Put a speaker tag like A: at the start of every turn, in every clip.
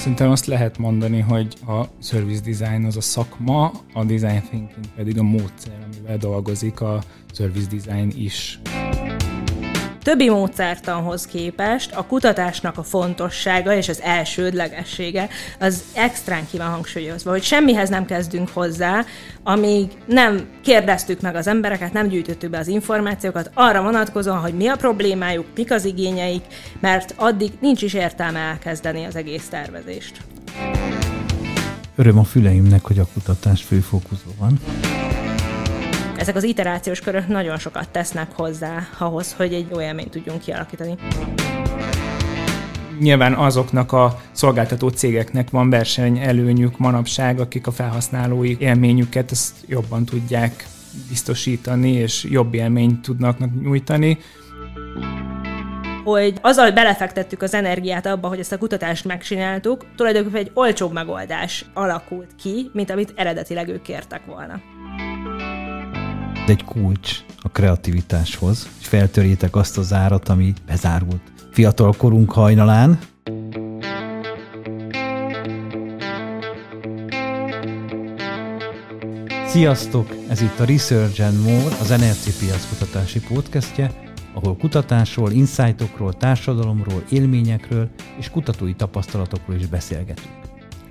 A: Szerintem azt lehet mondani, hogy a service design az a szakma, a design thinking pedig a módszer, amivel dolgozik a service design is.
B: Többi módszertanhoz képest a kutatásnak a fontossága és az elsődlegessége az extrán ki van hangsúlyozva, hogy semmihez nem kezdünk hozzá, amíg nem kérdeztük meg az embereket, nem gyűjtöttük be az információkat arra vonatkozóan, hogy mi a problémájuk, mik az igényeik, mert addig nincs is értelme elkezdeni az egész tervezést.
C: Öröm a füleimnek, hogy a kutatás főfókuszban van
B: ezek az iterációs körök nagyon sokat tesznek hozzá ahhoz, hogy egy jó élményt tudjunk kialakítani.
A: Nyilván azoknak a szolgáltató cégeknek van verseny előnyük manapság, akik a felhasználói élményüket ezt jobban tudják biztosítani, és jobb élményt tudnak nyújtani
B: hogy azzal, hogy belefektettük az energiát abba, hogy ezt a kutatást megcsináltuk, tulajdonképpen egy olcsóbb megoldás alakult ki, mint amit eredetileg ők kértek volna
C: egy kulcs a kreativitáshoz, hogy feltörjétek azt az árat, ami bezárult fiatal korunk hajnalán. Sziasztok! Ez itt a Research and More, az NRC kutatási podcastje, ahol kutatásról, insightokról, társadalomról, élményekről és kutatói tapasztalatokról is beszélgetünk.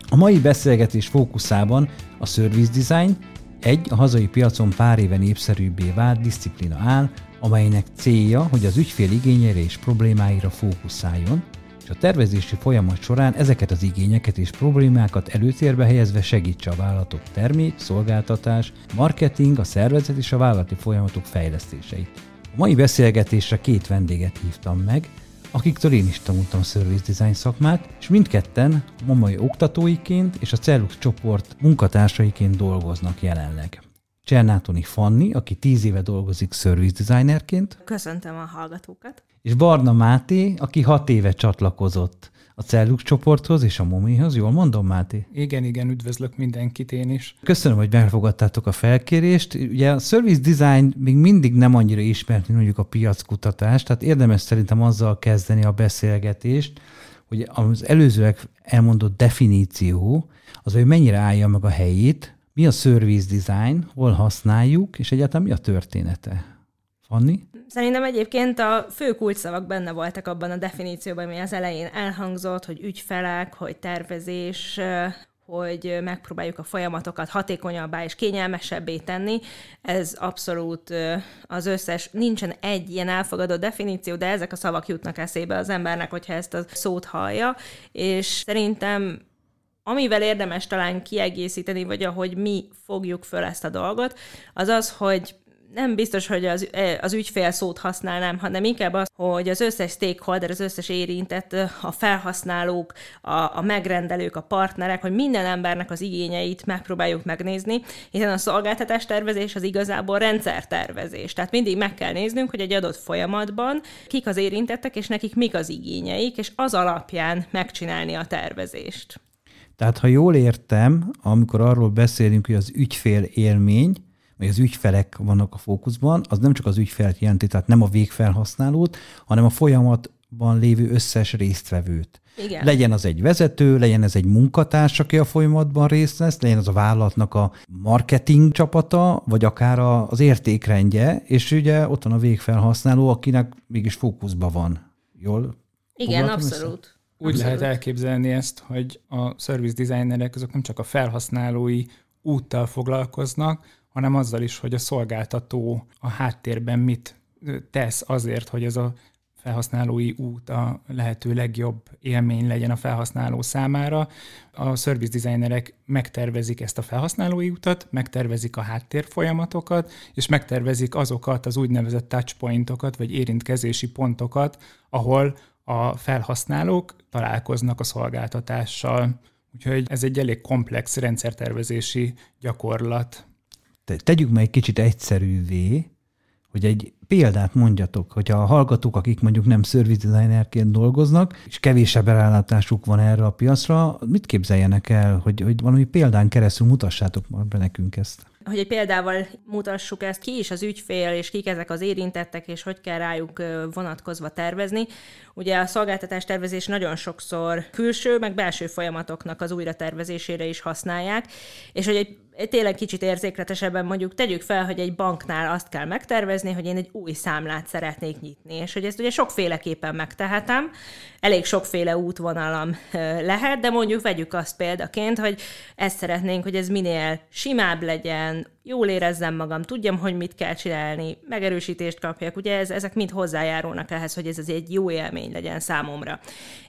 C: A mai beszélgetés fókuszában a service design egy a hazai piacon pár éve népszerűbbé vált disziplina áll, amelynek célja, hogy az ügyfél igényeire és problémáira fókuszáljon, és a tervezési folyamat során ezeket az igényeket és problémákat előtérbe helyezve segítse a vállalatok termék, szolgáltatás, marketing, a szervezet és a vállalati folyamatok fejlesztéseit. A mai beszélgetésre két vendéget hívtam meg, akiktől én is tanultam service design szakmát, és mindketten mamai oktatóiként és a Cellux csoport munkatársaiként dolgoznak jelenleg. Csernátoni Fanni, aki tíz éve dolgozik service designerként.
B: Köszöntöm a hallgatókat.
C: És Barna Máté, aki hat éve csatlakozott a Cellux csoporthoz és a Momihoz. Jól mondom, Máté?
A: Igen, igen, üdvözlök mindenkit én is.
C: Köszönöm, hogy befogadtátok a felkérést. Ugye a service design még mindig nem annyira ismert, mint mondjuk a piackutatás, tehát érdemes szerintem azzal kezdeni a beszélgetést, hogy az előzőek elmondott definíció, az, hogy mennyire állja meg a helyét, mi a service design, hol használjuk, és egyáltalán mi a története. Fanni?
B: Szerintem egyébként a fő kulcsszavak benne voltak abban a definícióban, ami az elején elhangzott, hogy ügyfelek, hogy tervezés, hogy megpróbáljuk a folyamatokat hatékonyabbá és kényelmesebbé tenni. Ez abszolút az összes, nincsen egy ilyen elfogadott definíció, de ezek a szavak jutnak eszébe az embernek, hogyha ezt a szót hallja, és szerintem amivel érdemes talán kiegészíteni, vagy ahogy mi fogjuk föl ezt a dolgot, az az, hogy nem biztos, hogy az, e, az ügyfél szót használnám, hanem inkább az, hogy az összes stakeholder, az összes érintett, a felhasználók, a, a megrendelők, a partnerek, hogy minden embernek az igényeit megpróbáljuk megnézni, hiszen a szolgáltatás tervezés az igazából rendszertervezés. Tehát mindig meg kell néznünk, hogy egy adott folyamatban kik az érintettek, és nekik mik az igényeik, és az alapján megcsinálni a tervezést.
C: Tehát, ha jól értem, amikor arról beszélünk, hogy az ügyfél élmény, vagy az ügyfelek vannak a fókuszban, az nem csak az ügyfelet jelenti, tehát nem a végfelhasználót, hanem a folyamatban lévő összes résztvevőt.
B: Igen.
C: Legyen az egy vezető, legyen ez egy munkatárs, aki a folyamatban részt vesz, legyen az a vállalatnak a marketing csapata, vagy akár az értékrendje, és ugye ott van a végfelhasználó, akinek mégis fókuszban van. Jól?
B: Igen, abszolút. Össze?
A: Úgy abszolút. lehet elképzelni ezt, hogy a service designerek azok nem csak a felhasználói úttal foglalkoznak, hanem azzal is, hogy a szolgáltató a háttérben mit tesz azért, hogy ez a felhasználói út a lehető legjobb élmény legyen a felhasználó számára. A service designerek megtervezik ezt a felhasználói utat, megtervezik a háttérfolyamatokat, és megtervezik azokat az úgynevezett touchpointokat, vagy érintkezési pontokat, ahol a felhasználók találkoznak a szolgáltatással. Úgyhogy ez egy elég komplex rendszertervezési gyakorlat
C: tegyük meg egy kicsit egyszerűvé, hogy egy példát mondjatok, hogyha a hallgatók, akik mondjuk nem service designerként dolgoznak, és kevésebb rálátásuk van erre a piacra, mit képzeljenek el, hogy, hogy valami példán keresztül mutassátok már be nekünk ezt?
B: Hogy egy példával mutassuk ezt ki is az ügyfél, és kik ezek az érintettek, és hogy kell rájuk vonatkozva tervezni. Ugye a szolgáltatás tervezés nagyon sokszor külső, meg belső folyamatoknak az újratervezésére is használják, és hogy egy tényleg kicsit érzékletesebben mondjuk tegyük fel, hogy egy banknál azt kell megtervezni, hogy én egy új számlát szeretnék nyitni, és hogy ezt ugye sokféleképpen megtehetem, elég sokféle útvonalam lehet, de mondjuk vegyük azt példaként, hogy ezt szeretnénk, hogy ez minél simább legyen, jól érezzem magam, tudjam, hogy mit kell csinálni, megerősítést kapjak, ugye ez, ezek mind hozzájárulnak ehhez, hogy ez az egy jó élmény legyen számomra.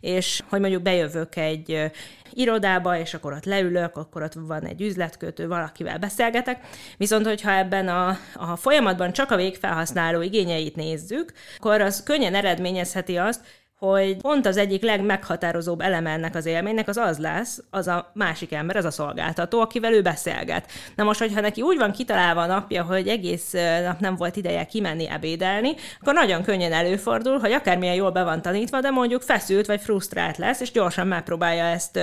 B: És hogy mondjuk bejövök egy irodába, és akkor ott leülök, akkor ott van egy üzletkötő, valakivel beszélgetek. Viszont, hogyha ebben a, a folyamatban csak a végfelhasználó igényeit nézzük, akkor az könnyen eredményezheti azt, hogy pont az egyik legmeghatározóbb eleme ennek az élménynek az az lesz, az a másik ember, az a szolgáltató, akivel ő beszélget. Na most, hogyha neki úgy van kitalálva a napja, hogy egész nap nem volt ideje kimenni ebédelni, akkor nagyon könnyen előfordul, hogy akármilyen jól be van tanítva, de mondjuk feszült vagy frusztrált lesz, és gyorsan megpróbálja ezt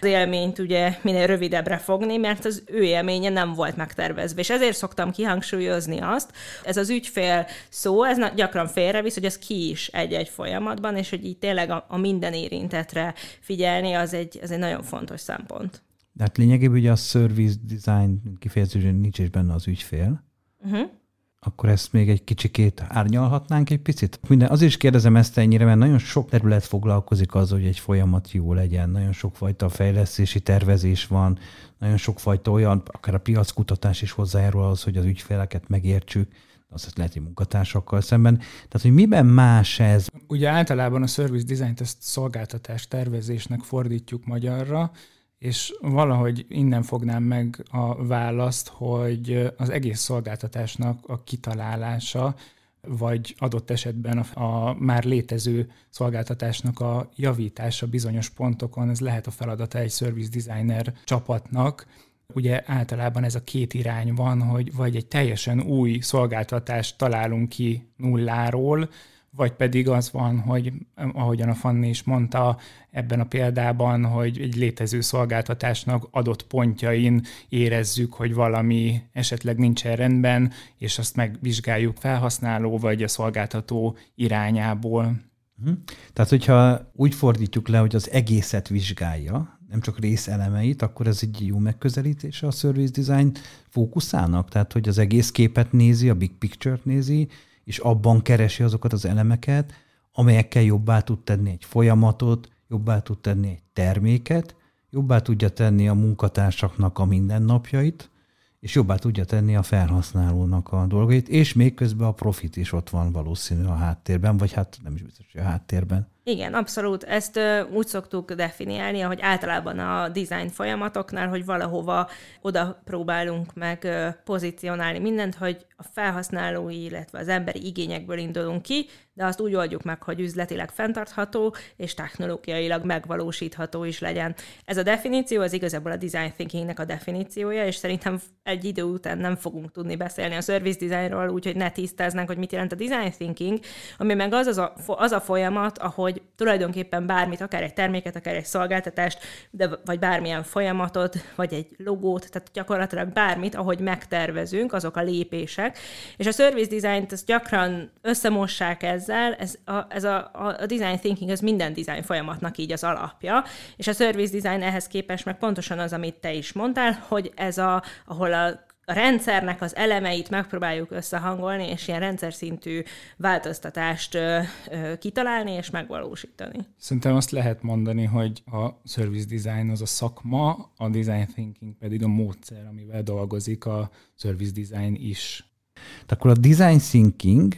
B: az élményt ugye minél rövidebbre fogni, mert az ő élménye nem volt megtervezve. És ezért szoktam kihangsúlyozni azt, ez az ügyfél szó, ez gyakran félrevisz, hogy ez ki is egy-egy folyamatban, és hogy hogy így tényleg a, a minden érintetre figyelni, az egy, az egy nagyon fontos szempont.
C: De hát lényegében ugye a service design kifejezően nincs is benne az ügyfél, uh-huh. akkor ezt még egy kicsikét árnyalhatnánk egy picit? Minden, azért is kérdezem ezt ennyire, mert nagyon sok terület foglalkozik az, hogy egy folyamat jó legyen, nagyon sokfajta fejlesztési tervezés van, nagyon sokfajta olyan, akár a piackutatás is hozzájárul az, hogy az ügyfeleket megértsük azt lehet, hogy munkatársakkal szemben. Tehát, hogy miben más ez?
A: Ugye általában a service design-t ezt szolgáltatás tervezésnek fordítjuk magyarra, és valahogy innen fognám meg a választ, hogy az egész szolgáltatásnak a kitalálása, vagy adott esetben a, a már létező szolgáltatásnak a javítása bizonyos pontokon, ez lehet a feladata egy service designer csapatnak, ugye általában ez a két irány van, hogy vagy egy teljesen új szolgáltatást találunk ki nulláról, vagy pedig az van, hogy ahogyan a Fanni is mondta ebben a példában, hogy egy létező szolgáltatásnak adott pontjain érezzük, hogy valami esetleg nincsen rendben, és azt megvizsgáljuk felhasználó vagy a szolgáltató irányából.
C: Mhm. Tehát, hogyha úgy fordítjuk le, hogy az egészet vizsgálja, nem csak részelemeit, akkor ez egy jó megközelítés a service design fókuszának, tehát hogy az egész képet nézi, a big picture-t nézi, és abban keresi azokat az elemeket, amelyekkel jobbá tud tenni egy folyamatot, jobbá tud tenni egy terméket, jobbá tudja tenni a munkatársaknak a mindennapjait, és jobbá tudja tenni a felhasználónak a dolgait, és még közben a profit is ott van valószínű a háttérben, vagy hát nem is biztos, hogy a háttérben.
B: Igen, abszolút. Ezt ö, úgy szoktuk definiálni, ahogy általában a design folyamatoknál, hogy valahova oda próbálunk meg ö, pozícionálni mindent, hogy a felhasználói, illetve az emberi igényekből indulunk ki, de azt úgy oldjuk meg, hogy üzletileg fenntartható és technológiailag megvalósítható is legyen. Ez a definíció az igazából a design thinkingnek a definíciója, és szerintem egy idő után nem fogunk tudni beszélni a service designról, úgyhogy ne tisztáznánk, hogy mit jelent a design thinking, ami meg az, az, a, az a folyamat, ahogy tulajdonképpen bármit, akár egy terméket, akár egy szolgáltatást, de vagy bármilyen folyamatot, vagy egy logót, tehát gyakorlatilag bármit, ahogy megtervezünk, azok a lépések. És a service design-t ezt gyakran összemossák ez ezzel, ez a, ez a, a design thinking az minden design folyamatnak így az alapja, és a service design ehhez képest meg pontosan az, amit te is mondtál, hogy ez a, ahol a a rendszernek az elemeit megpróbáljuk összehangolni, és ilyen rendszer szintű változtatást ö, ö, kitalálni és megvalósítani.
A: Szerintem azt lehet mondani, hogy a service design az a szakma, a design thinking pedig a módszer, amivel dolgozik a service design is.
C: Tehát akkor a design thinking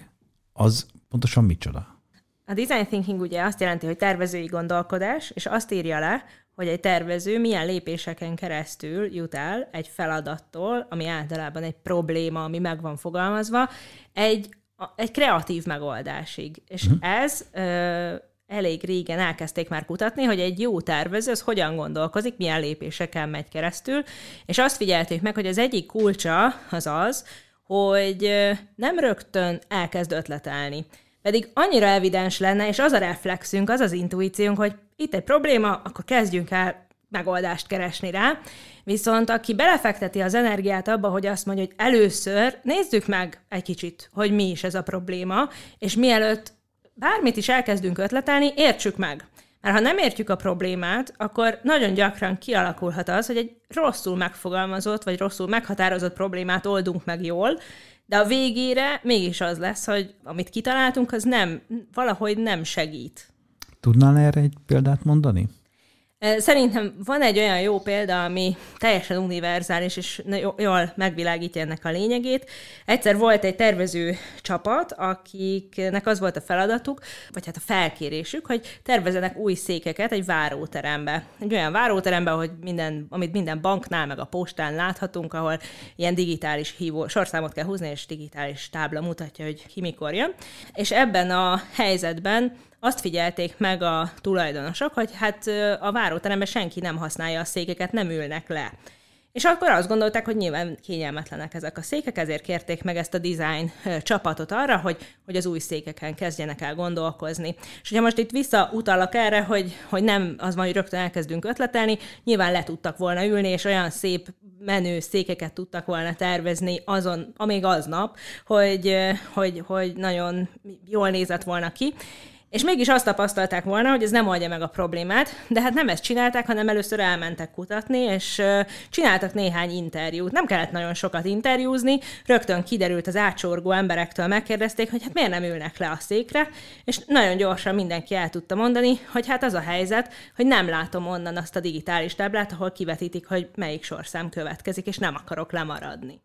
C: az Pontosan micsoda?
B: A design thinking ugye azt jelenti, hogy tervezői gondolkodás, és azt írja le, hogy egy tervező milyen lépéseken keresztül jut el egy feladattól, ami általában egy probléma, ami meg van fogalmazva, egy, egy kreatív megoldásig. És uh-huh. ez ö, elég régen elkezdték már kutatni, hogy egy jó tervező az hogyan gondolkozik, milyen lépéseken megy keresztül, és azt figyelték meg, hogy az egyik kulcsa az az, hogy nem rögtön elkezd ötletelni. Pedig annyira evidens lenne, és az a reflexünk, az az intuíciónk, hogy itt egy probléma, akkor kezdjünk el megoldást keresni rá. Viszont aki belefekteti az energiát abba, hogy azt mondja, hogy először nézzük meg egy kicsit, hogy mi is ez a probléma, és mielőtt bármit is elkezdünk ötletelni, értsük meg. Mert ha nem értjük a problémát, akkor nagyon gyakran kialakulhat az, hogy egy rosszul megfogalmazott, vagy rosszul meghatározott problémát oldunk meg jól, de a végére mégis az lesz, hogy amit kitaláltunk, az nem, valahogy nem segít.
C: Tudnál erre egy példát mondani?
B: Szerintem van egy olyan jó példa, ami teljesen univerzális, és jól megvilágítja ennek a lényegét. Egyszer volt egy tervező csapat, akiknek az volt a feladatuk, vagy hát a felkérésük, hogy tervezenek új székeket egy váróterembe. Egy olyan váróterembe, hogy minden, amit minden banknál, meg a postán láthatunk, ahol ilyen digitális hívó, sorszámot kell húzni, és digitális tábla mutatja, hogy ki mikor jön. És ebben a helyzetben azt figyelték meg a tulajdonosok, hogy hát a váróteremben senki nem használja a székeket, nem ülnek le. És akkor azt gondolták, hogy nyilván kényelmetlenek ezek a székek, ezért kérték meg ezt a design csapatot arra, hogy, hogy az új székeken kezdjenek el gondolkozni. És ugye most itt visszautalak erre, hogy, hogy nem az van, hogy rögtön elkezdünk ötletelni, nyilván le tudtak volna ülni, és olyan szép menő székeket tudtak volna tervezni azon, amíg aznap, hogy, hogy, hogy nagyon jól nézett volna ki. És mégis azt tapasztalták volna, hogy ez nem oldja meg a problémát, de hát nem ezt csinálták, hanem először elmentek kutatni, és csináltak néhány interjút. Nem kellett nagyon sokat interjúzni, rögtön kiderült az átsorgó emberektől, megkérdezték, hogy hát miért nem ülnek le a székre, és nagyon gyorsan mindenki el tudta mondani, hogy hát az a helyzet, hogy nem látom onnan azt a digitális táblát, ahol kivetítik, hogy melyik sorszám következik, és nem akarok lemaradni.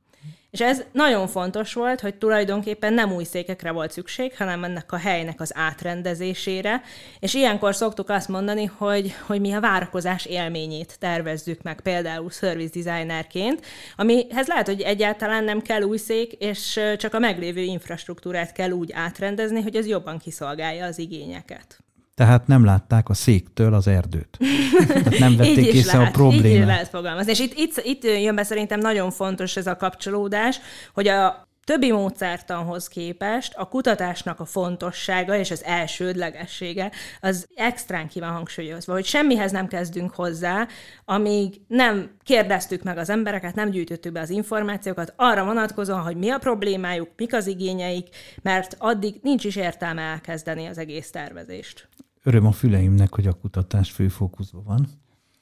B: És ez nagyon fontos volt, hogy tulajdonképpen nem új székekre volt szükség, hanem ennek a helynek az átrendezésére, és ilyenkor szoktuk azt mondani, hogy, hogy mi a várakozás élményét tervezzük meg például service designerként, amihez lehet, hogy egyáltalán nem kell új szék, és csak a meglévő infrastruktúrát kell úgy átrendezni, hogy az jobban kiszolgálja az igényeket.
C: Tehát nem látták a széktől az erdőt. Tehát nem vették észre lehet, a problémát. Így
B: lehet fogalmazni. És itt, itt, itt jön be szerintem nagyon fontos ez a kapcsolódás, hogy a többi módszertanhoz képest a kutatásnak a fontossága és az elsődlegessége az extrán ki van hangsúlyozva, hogy semmihez nem kezdünk hozzá, amíg nem kérdeztük meg az embereket, nem gyűjtöttük be az információkat arra vonatkozóan, hogy mi a problémájuk, mik az igényeik, mert addig nincs is értelme elkezdeni az egész tervezést
C: öröm a füleimnek, hogy a kutatás főfókuszban van.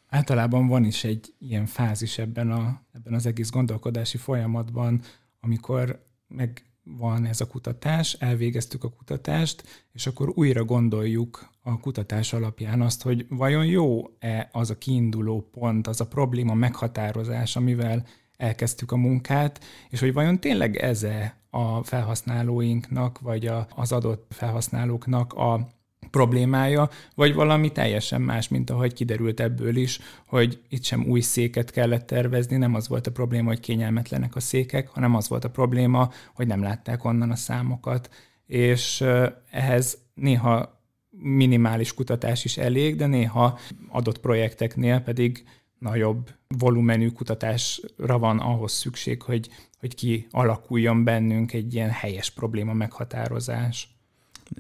A: Általában van is egy ilyen fázis ebben, a, ebben az egész gondolkodási folyamatban, amikor meg van ez a kutatás, elvégeztük a kutatást, és akkor újra gondoljuk a kutatás alapján azt, hogy vajon jó-e az a kiinduló pont, az a probléma meghatározás, amivel elkezdtük a munkát, és hogy vajon tényleg ez -e a felhasználóinknak, vagy a, az adott felhasználóknak a problémája, vagy valami teljesen más, mint ahogy kiderült ebből is, hogy itt sem új széket kellett tervezni, nem az volt a probléma, hogy kényelmetlenek a székek, hanem az volt a probléma, hogy nem látták onnan a számokat, és ehhez néha minimális kutatás is elég, de néha adott projekteknél pedig nagyobb volumenű kutatásra van ahhoz szükség, hogy, hogy ki alakuljon bennünk egy ilyen helyes probléma meghatározás.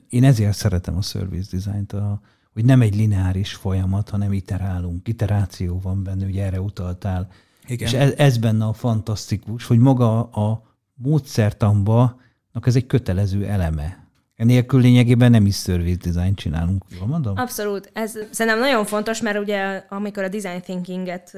C: Én ezért szeretem a service design-t, a, hogy nem egy lineáris folyamat, hanem iterálunk, iteráció van benne, ugye erre utaltál. Igen. És ez, ez benne a fantasztikus, hogy maga a módszertamba ez egy kötelező eleme. Enélkül lényegében nem is service design csinálunk, jól mondom?
B: Abszolút. Ez szerintem nagyon fontos, mert ugye amikor a design thinkinget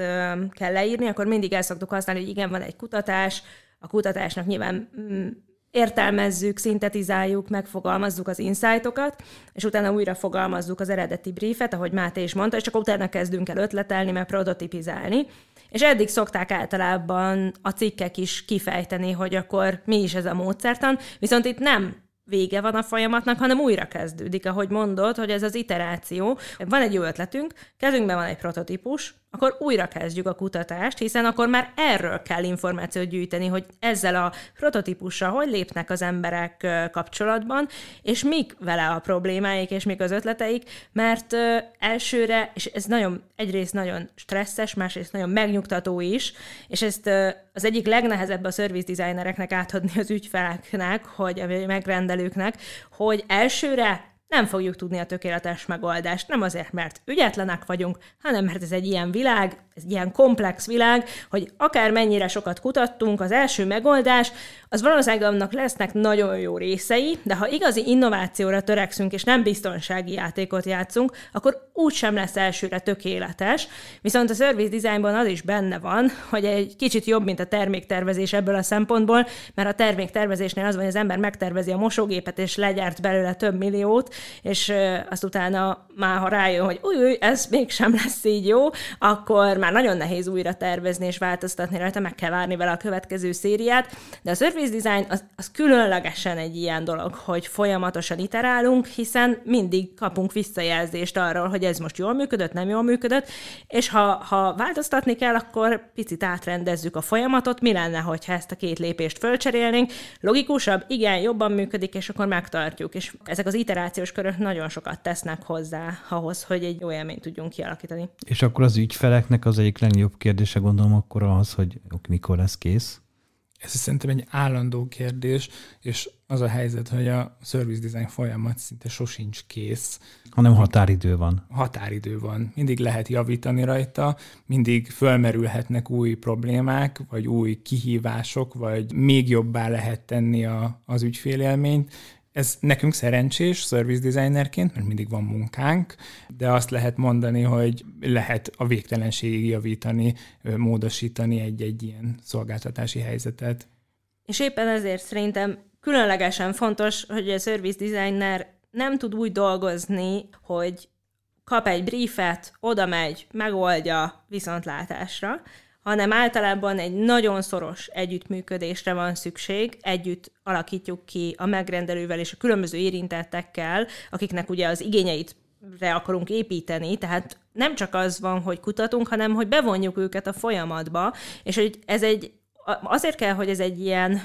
B: kell leírni, akkor mindig el szoktuk használni, hogy igen, van egy kutatás, a kutatásnak nyilván mm, értelmezzük, szintetizáljuk, megfogalmazzuk az insightokat, és utána újra fogalmazzuk az eredeti briefet, ahogy Máté is mondta, és csak utána kezdünk el ötletelni, meg prototipizálni. És eddig szokták általában a cikkek is kifejteni, hogy akkor mi is ez a módszertan, viszont itt nem vége van a folyamatnak, hanem újra kezdődik, ahogy mondod, hogy ez az iteráció. Van egy jó ötletünk, kezünkben van egy prototípus, akkor újra kezdjük a kutatást, hiszen akkor már erről kell információt gyűjteni, hogy ezzel a prototípussal hogy lépnek az emberek kapcsolatban, és mik vele a problémáik, és mik az ötleteik, mert elsőre, és ez nagyon, egyrészt nagyon stresszes, másrészt nagyon megnyugtató is, és ezt az egyik legnehezebb a service designereknek átadni az ügyfeleknek, hogy a megrendelőknek, hogy elsőre nem fogjuk tudni a tökéletes megoldást. Nem azért, mert ügyetlenek vagyunk, hanem mert ez egy ilyen világ, ilyen komplex világ, hogy akár mennyire sokat kutattunk, az első megoldás, az valószínűleg annak lesznek nagyon jó részei, de ha igazi innovációra törekszünk, és nem biztonsági játékot játszunk, akkor úgy sem lesz elsőre tökéletes. Viszont a service designban az is benne van, hogy egy kicsit jobb, mint a terméktervezés ebből a szempontból, mert a terméktervezésnél az van, hogy az ember megtervezi a mosógépet, és legyárt belőle több milliót, és azt utána már, ha rájön, hogy új, új, ez mégsem lesz így jó, akkor már nagyon nehéz újra tervezni és változtatni rajta, meg kell várni vele a következő szériát, de a service design az, az különlegesen egy ilyen dolog, hogy folyamatosan iterálunk, hiszen mindig kapunk visszajelzést arról, hogy ez most jól működött, nem jól működött, és ha, ha változtatni kell, akkor picit átrendezzük a folyamatot, mi lenne, hogyha ezt a két lépést fölcserélnénk, logikusabb, igen, jobban működik, és akkor megtartjuk, és ezek az iterációs körök nagyon sokat tesznek hozzá ahhoz, hogy egy jó élményt tudjunk kialakítani.
C: És akkor az ügyfeleknek az egyik legjobb kérdése gondolom akkor az, hogy mikor lesz kész?
A: Ez szerintem egy állandó kérdés, és az a helyzet, hogy a service design folyamat szinte sosincs kész.
C: Hanem határidő van.
A: Határidő van. Mindig lehet javítani rajta, mindig fölmerülhetnek új problémák, vagy új kihívások, vagy még jobbá lehet tenni a, az ügyfélélményt, ez nekünk szerencsés service designerként, mert mindig van munkánk, de azt lehet mondani, hogy lehet a végtelenségig javítani, módosítani egy-egy ilyen szolgáltatási helyzetet.
B: És éppen ezért szerintem különlegesen fontos, hogy a service designer nem tud úgy dolgozni, hogy kap egy briefet, oda megy, megoldja viszontlátásra, hanem általában egy nagyon szoros együttműködésre van szükség, együtt alakítjuk ki a megrendelővel és a különböző érintettekkel, akiknek ugye az igényeit re akarunk építeni, tehát nem csak az van, hogy kutatunk, hanem hogy bevonjuk őket a folyamatba, és hogy ez egy azért kell, hogy ez egy ilyen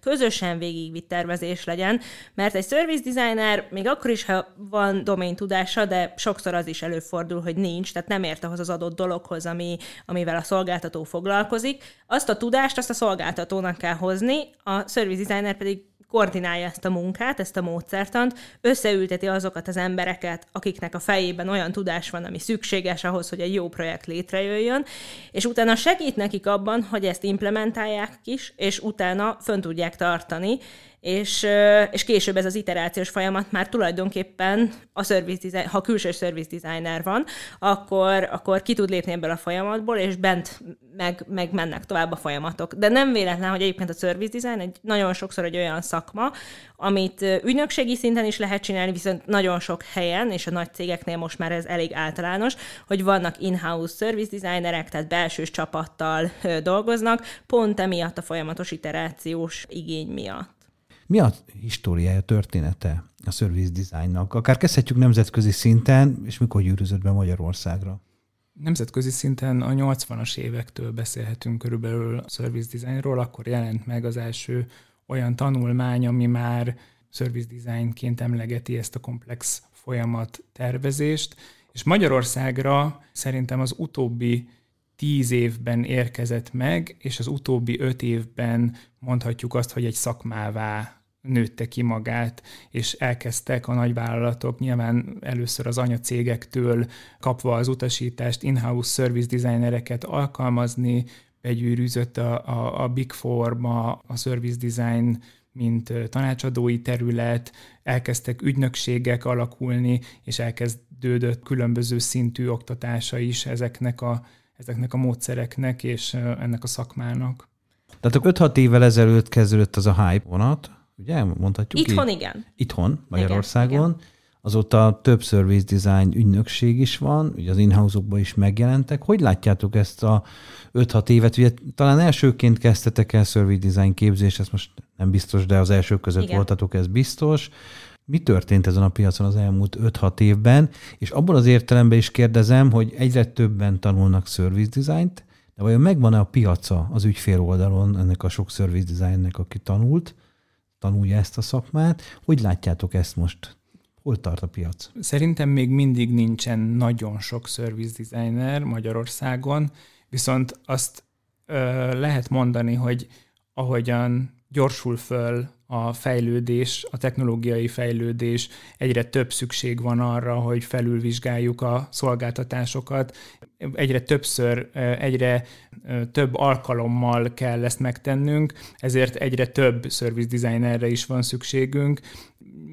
B: közösen végigvitt tervezés legyen, mert egy service designer még akkor is, ha van domain tudása, de sokszor az is előfordul, hogy nincs, tehát nem ért ahhoz az adott dologhoz, ami, amivel a szolgáltató foglalkozik. Azt a tudást, azt a szolgáltatónak kell hozni, a service designer pedig koordinálja ezt a munkát, ezt a módszertant, összeülteti azokat az embereket, akiknek a fejében olyan tudás van, ami szükséges ahhoz, hogy egy jó projekt létrejöjjön, és utána segít nekik abban, hogy ezt implementálják is, és utána fönn tudják tartani, és, és később ez az iterációs folyamat már tulajdonképpen a service design, ha külső service designer van, akkor, akkor ki tud lépni ebből a folyamatból, és bent meg, meg mennek tovább a folyamatok. De nem véletlen, hogy egyébként a service design egy nagyon sokszor egy olyan szakma, amit ügynökségi szinten is lehet csinálni, viszont nagyon sok helyen, és a nagy cégeknél most már ez elég általános, hogy vannak in-house service designerek, tehát belsős csapattal dolgoznak, pont emiatt a folyamatos iterációs igény miatt.
C: Mi a históriája, története a service designnak? Akár kezdhetjük nemzetközi szinten, és mikor gyűrűzött be Magyarországra?
A: Nemzetközi szinten a 80-as évektől beszélhetünk körülbelül a service designról, akkor jelent meg az első olyan tanulmány, ami már service designként emlegeti ezt a komplex folyamat tervezést, és Magyarországra szerintem az utóbbi tíz évben érkezett meg, és az utóbbi öt évben mondhatjuk azt, hogy egy szakmává nőtte ki magát, és elkezdtek a nagyvállalatok nyilván először az anyacégektől kapva az utasítást in-house service designereket alkalmazni, begyűrűzött a, a, a Big Four-ba a service design mint tanácsadói terület, elkezdtek ügynökségek alakulni, és elkezdődött különböző szintű oktatása is ezeknek a, ezeknek a módszereknek és ennek a szakmának.
C: Tehát 5-6 évvel ezelőtt kezdődött az a hype vonat, ugye? Mondhatjuk
B: Itthon így? igen.
C: Itthon, Magyarországon. Igen, igen. Azóta több service design ügynökség is van, ugye az in is megjelentek. Hogy látjátok ezt a 5-6 évet? Ugye talán elsőként kezdtetek el service design képzést, ez most nem biztos, de az elsők között Igen. voltatok, ez biztos. Mi történt ezen a piacon az elmúlt 5-6 évben? És abból az értelemben is kérdezem, hogy egyre többen tanulnak service designt, de vajon megvan-e a piaca az ügyfél oldalon ennek a sok service designnek, aki tanult, tanulja ezt a szakmát? Hogy látjátok ezt most? Hol tart a piac?
A: Szerintem még mindig nincsen nagyon sok service designer Magyarországon, viszont azt ö, lehet mondani, hogy ahogyan gyorsul föl a fejlődés, a technológiai fejlődés, egyre több szükség van arra, hogy felülvizsgáljuk a szolgáltatásokat, egyre többször, egyre több alkalommal kell ezt megtennünk, ezért egyre több service designerre is van szükségünk.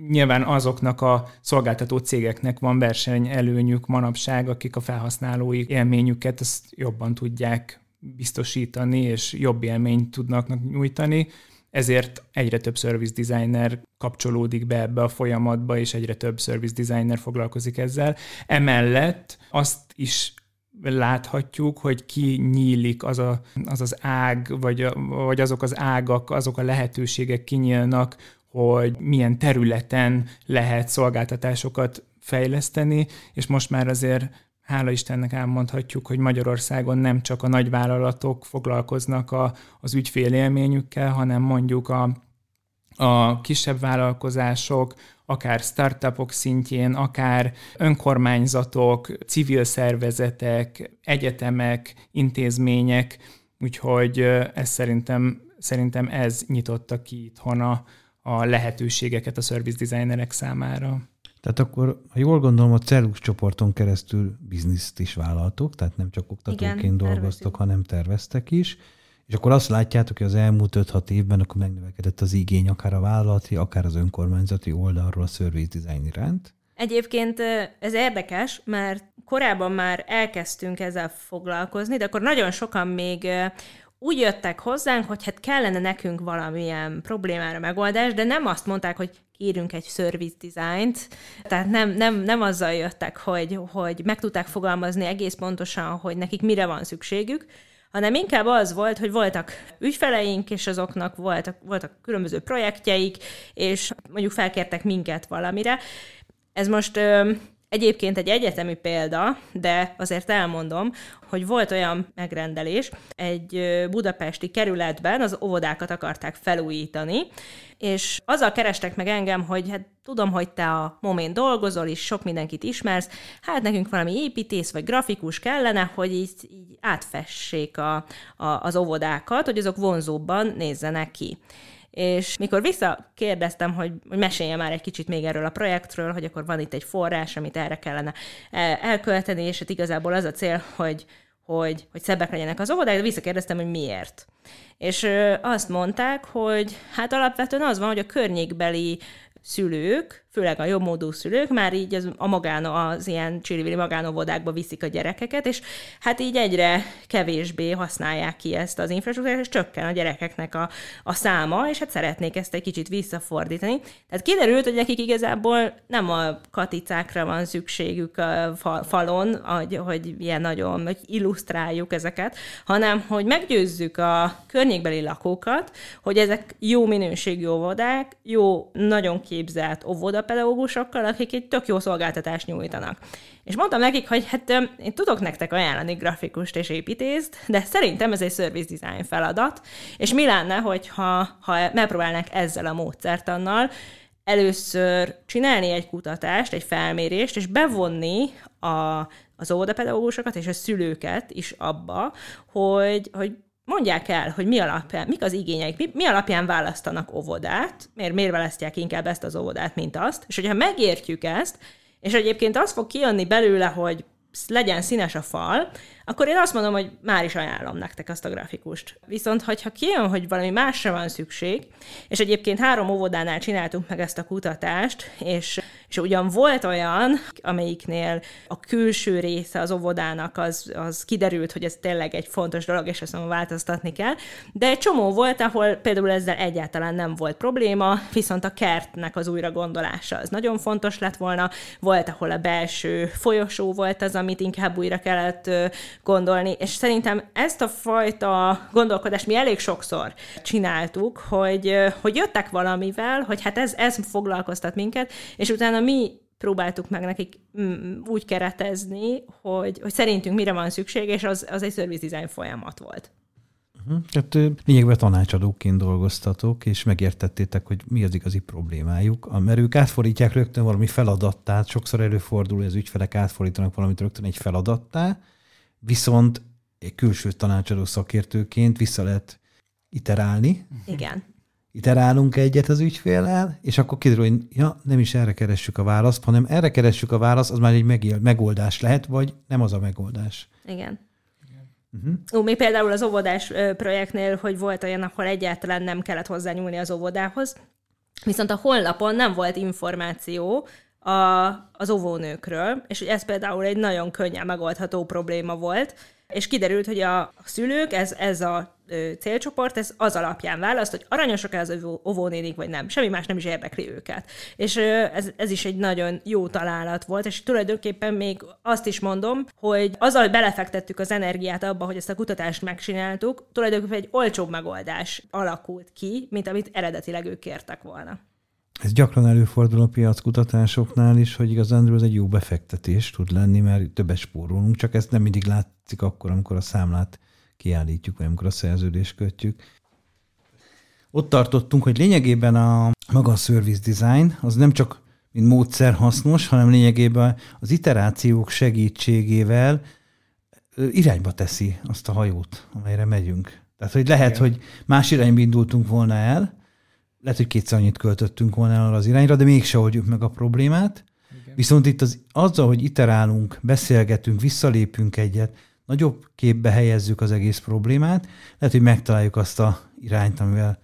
A: Nyilván azoknak a szolgáltató cégeknek van versenyelőnyük manapság, akik a felhasználói élményüket ezt jobban tudják biztosítani, és jobb élményt tudnak nyújtani ezért egyre több service designer kapcsolódik be ebbe a folyamatba, és egyre több service designer foglalkozik ezzel. Emellett azt is láthatjuk, hogy ki nyílik az a, az, az ág, vagy, vagy azok az ágak, azok a lehetőségek kinyílnak, hogy milyen területen lehet szolgáltatásokat fejleszteni, és most már azért hála Istennek elmondhatjuk, hogy Magyarországon nem csak a nagyvállalatok foglalkoznak a, az ügyfélélményükkel, hanem mondjuk a, a kisebb vállalkozások, akár startupok szintjén, akár önkormányzatok, civil szervezetek, egyetemek, intézmények, úgyhogy ez szerintem, szerintem ez nyitotta ki itthon a, a lehetőségeket a service designerek számára.
C: Tehát akkor, ha jól gondolom, a Cellux csoporton keresztül bizniszt is vállaltok, tehát nem csak oktatóként Igen, dolgoztok, tervezünk. hanem terveztek is. És akkor azt látjátok, hogy az elmúlt 5-6 évben akkor megnövekedett az igény akár a vállalati, akár az önkormányzati oldalról a service design iránt.
B: Egyébként ez érdekes, mert korábban már elkezdtünk ezzel foglalkozni, de akkor nagyon sokan még úgy jöttek hozzánk, hogy hát kellene nekünk valamilyen problémára megoldás, de nem azt mondták, hogy írjunk egy service designt, tehát nem, nem, nem azzal jöttek, hogy, hogy meg tudták fogalmazni egész pontosan, hogy nekik mire van szükségük, hanem inkább az volt, hogy voltak ügyfeleink, és azoknak voltak, voltak különböző projektjeik, és mondjuk felkértek minket valamire. Ez most Egyébként egy egyetemi példa, de azért elmondom, hogy volt olyan megrendelés, egy budapesti kerületben az óvodákat akarták felújítani, és azzal kerestek meg engem, hogy hát tudom, hogy te a momén dolgozol, és sok mindenkit ismersz, hát nekünk valami építész vagy grafikus kellene, hogy így, így átfessék a, a, az óvodákat, hogy azok vonzóbban nézzenek ki. És mikor visszakérdeztem, hogy, hogy mesélje már egy kicsit még erről a projektről, hogy akkor van itt egy forrás, amit erre kellene elkölteni, és hát igazából az a cél, hogy, hogy, hogy szebbek legyenek az óvodák, de visszakérdeztem, hogy miért. És azt mondták, hogy hát alapvetően az van, hogy a környékbeli szülők, főleg a jobbmódú szülők már így az, a magán, az ilyen csirivili magánóvodákba viszik a gyerekeket, és hát így egyre kevésbé használják ki ezt az infrastruktúrát, és csökken a gyerekeknek a, a száma, és hát szeretnék ezt egy kicsit visszafordítani. Tehát kiderült, hogy nekik igazából nem a katicákra van szükségük a falon, hogy, hogy ilyen nagyon, hogy illusztráljuk ezeket, hanem hogy meggyőzzük a környékbeli lakókat, hogy ezek jó minőségű óvodák, jó, nagyon képzelt óvodapedagógusokkal, akik egy tök jó szolgáltatást nyújtanak. És mondtam nekik, hogy hát én tudok nektek ajánlani grafikust és építést, de szerintem ez egy service design feladat, és mi lenne, hogyha ha megpróbálnánk ezzel a módszertannal először csinálni egy kutatást, egy felmérést, és bevonni a, az óvodapedagógusokat és a szülőket is abba, hogy, hogy mondják el, hogy mi alapján, mik az igényeik, mi, mi alapján választanak óvodát, miért, miért választják inkább ezt az óvodát, mint azt, és hogyha megértjük ezt, és egyébként az fog kijönni belőle, hogy legyen színes a fal, akkor én azt mondom, hogy már is ajánlom nektek azt a grafikust. Viszont, hogyha kijön, hogy valami másra van szükség, és egyébként három óvodánál csináltunk meg ezt a kutatást, és, és ugyan volt olyan, amelyiknél a külső része az óvodának az, az kiderült, hogy ez tényleg egy fontos dolog, és azt mondom, változtatni kell, de egy csomó volt, ahol például ezzel egyáltalán nem volt probléma, viszont a kertnek az újra gondolása az nagyon fontos lett volna, volt, ahol a belső folyosó volt az, amit inkább újra kellett gondolni, és szerintem ezt a fajta gondolkodást mi elég sokszor csináltuk, hogy, hogy jöttek valamivel, hogy hát ez, ez foglalkoztat minket, és utána mi próbáltuk meg nekik mm, úgy keretezni, hogy, hogy szerintünk mire van szükség, és az, az egy service design folyamat volt.
C: Uh-huh. Tehát lényegben tanácsadóként dolgoztatok, és megértettétek, hogy mi az igazi problémájuk. Mert ők átfordítják rögtön valami feladattá, sokszor előfordul, hogy az ügyfelek átfordítanak valamit rögtön egy feladattá, viszont egy külső tanácsadó szakértőként vissza lehet iterálni.
B: Igen.
C: Iterálunk egyet az ügyféllel, és akkor kiderül, hogy ja, nem is erre keressük a választ, hanem erre keressük a választ, az már egy megoldás lehet, vagy nem az a megoldás.
B: Igen. Uh-huh. Ó, még például az óvodás projektnél, hogy volt olyan, ahol egyáltalán nem kellett hozzányúlni az óvodához, viszont a honlapon nem volt információ a, az óvónőkről, és ez például egy nagyon könnyen megoldható probléma volt, és kiderült, hogy a szülők, ez, ez a célcsoport, ez az alapján választ, hogy aranyosak-e az óvónénik, vagy nem. Semmi más nem is érdekli őket. És ez, ez is egy nagyon jó találat volt, és tulajdonképpen még azt is mondom, hogy azzal, hogy belefektettük az energiát abba, hogy ezt a kutatást megcsináltuk, tulajdonképpen egy olcsóbb megoldás alakult ki, mint amit eredetileg ők kértek volna.
C: Ez gyakran előfordul a piackutatásoknál is, hogy igazán ez egy jó befektetés tud lenni, mert többet spórolunk, csak ezt nem mindig látszik akkor, amikor a számlát kiállítjuk, vagy amikor a szerződést kötjük. Ott tartottunk, hogy lényegében a maga a service design az nem csak mint módszer hasznos, hanem lényegében az iterációk segítségével irányba teszi azt a hajót, amelyre megyünk. Tehát, hogy lehet, Igen. hogy más irányba indultunk volna el, lehet, hogy kétszer annyit költöttünk volna el az irányra, de mégse oldjuk meg a problémát. Igen. Viszont itt az, azzal, hogy iterálunk, beszélgetünk, visszalépünk egyet, nagyobb képbe helyezzük az egész problémát, lehet, hogy megtaláljuk azt a irányt, amivel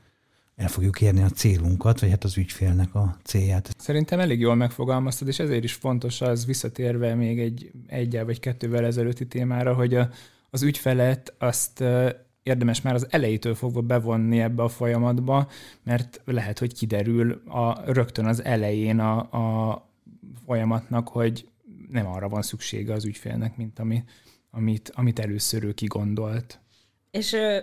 C: el fogjuk érni a célunkat, vagy hát az ügyfélnek a célját.
A: Szerintem elég jól megfogalmaztad, és ezért is fontos az visszatérve még egy egyel vagy kettővel ezelőtti témára, hogy a, az ügyfelet azt érdemes már az elejétől fogva bevonni ebbe a folyamatba, mert lehet, hogy kiderül a, rögtön az elején a, a folyamatnak, hogy nem arra van szüksége az ügyfélnek, mint ami, amit, amit először ő kigondolt.
B: És ö,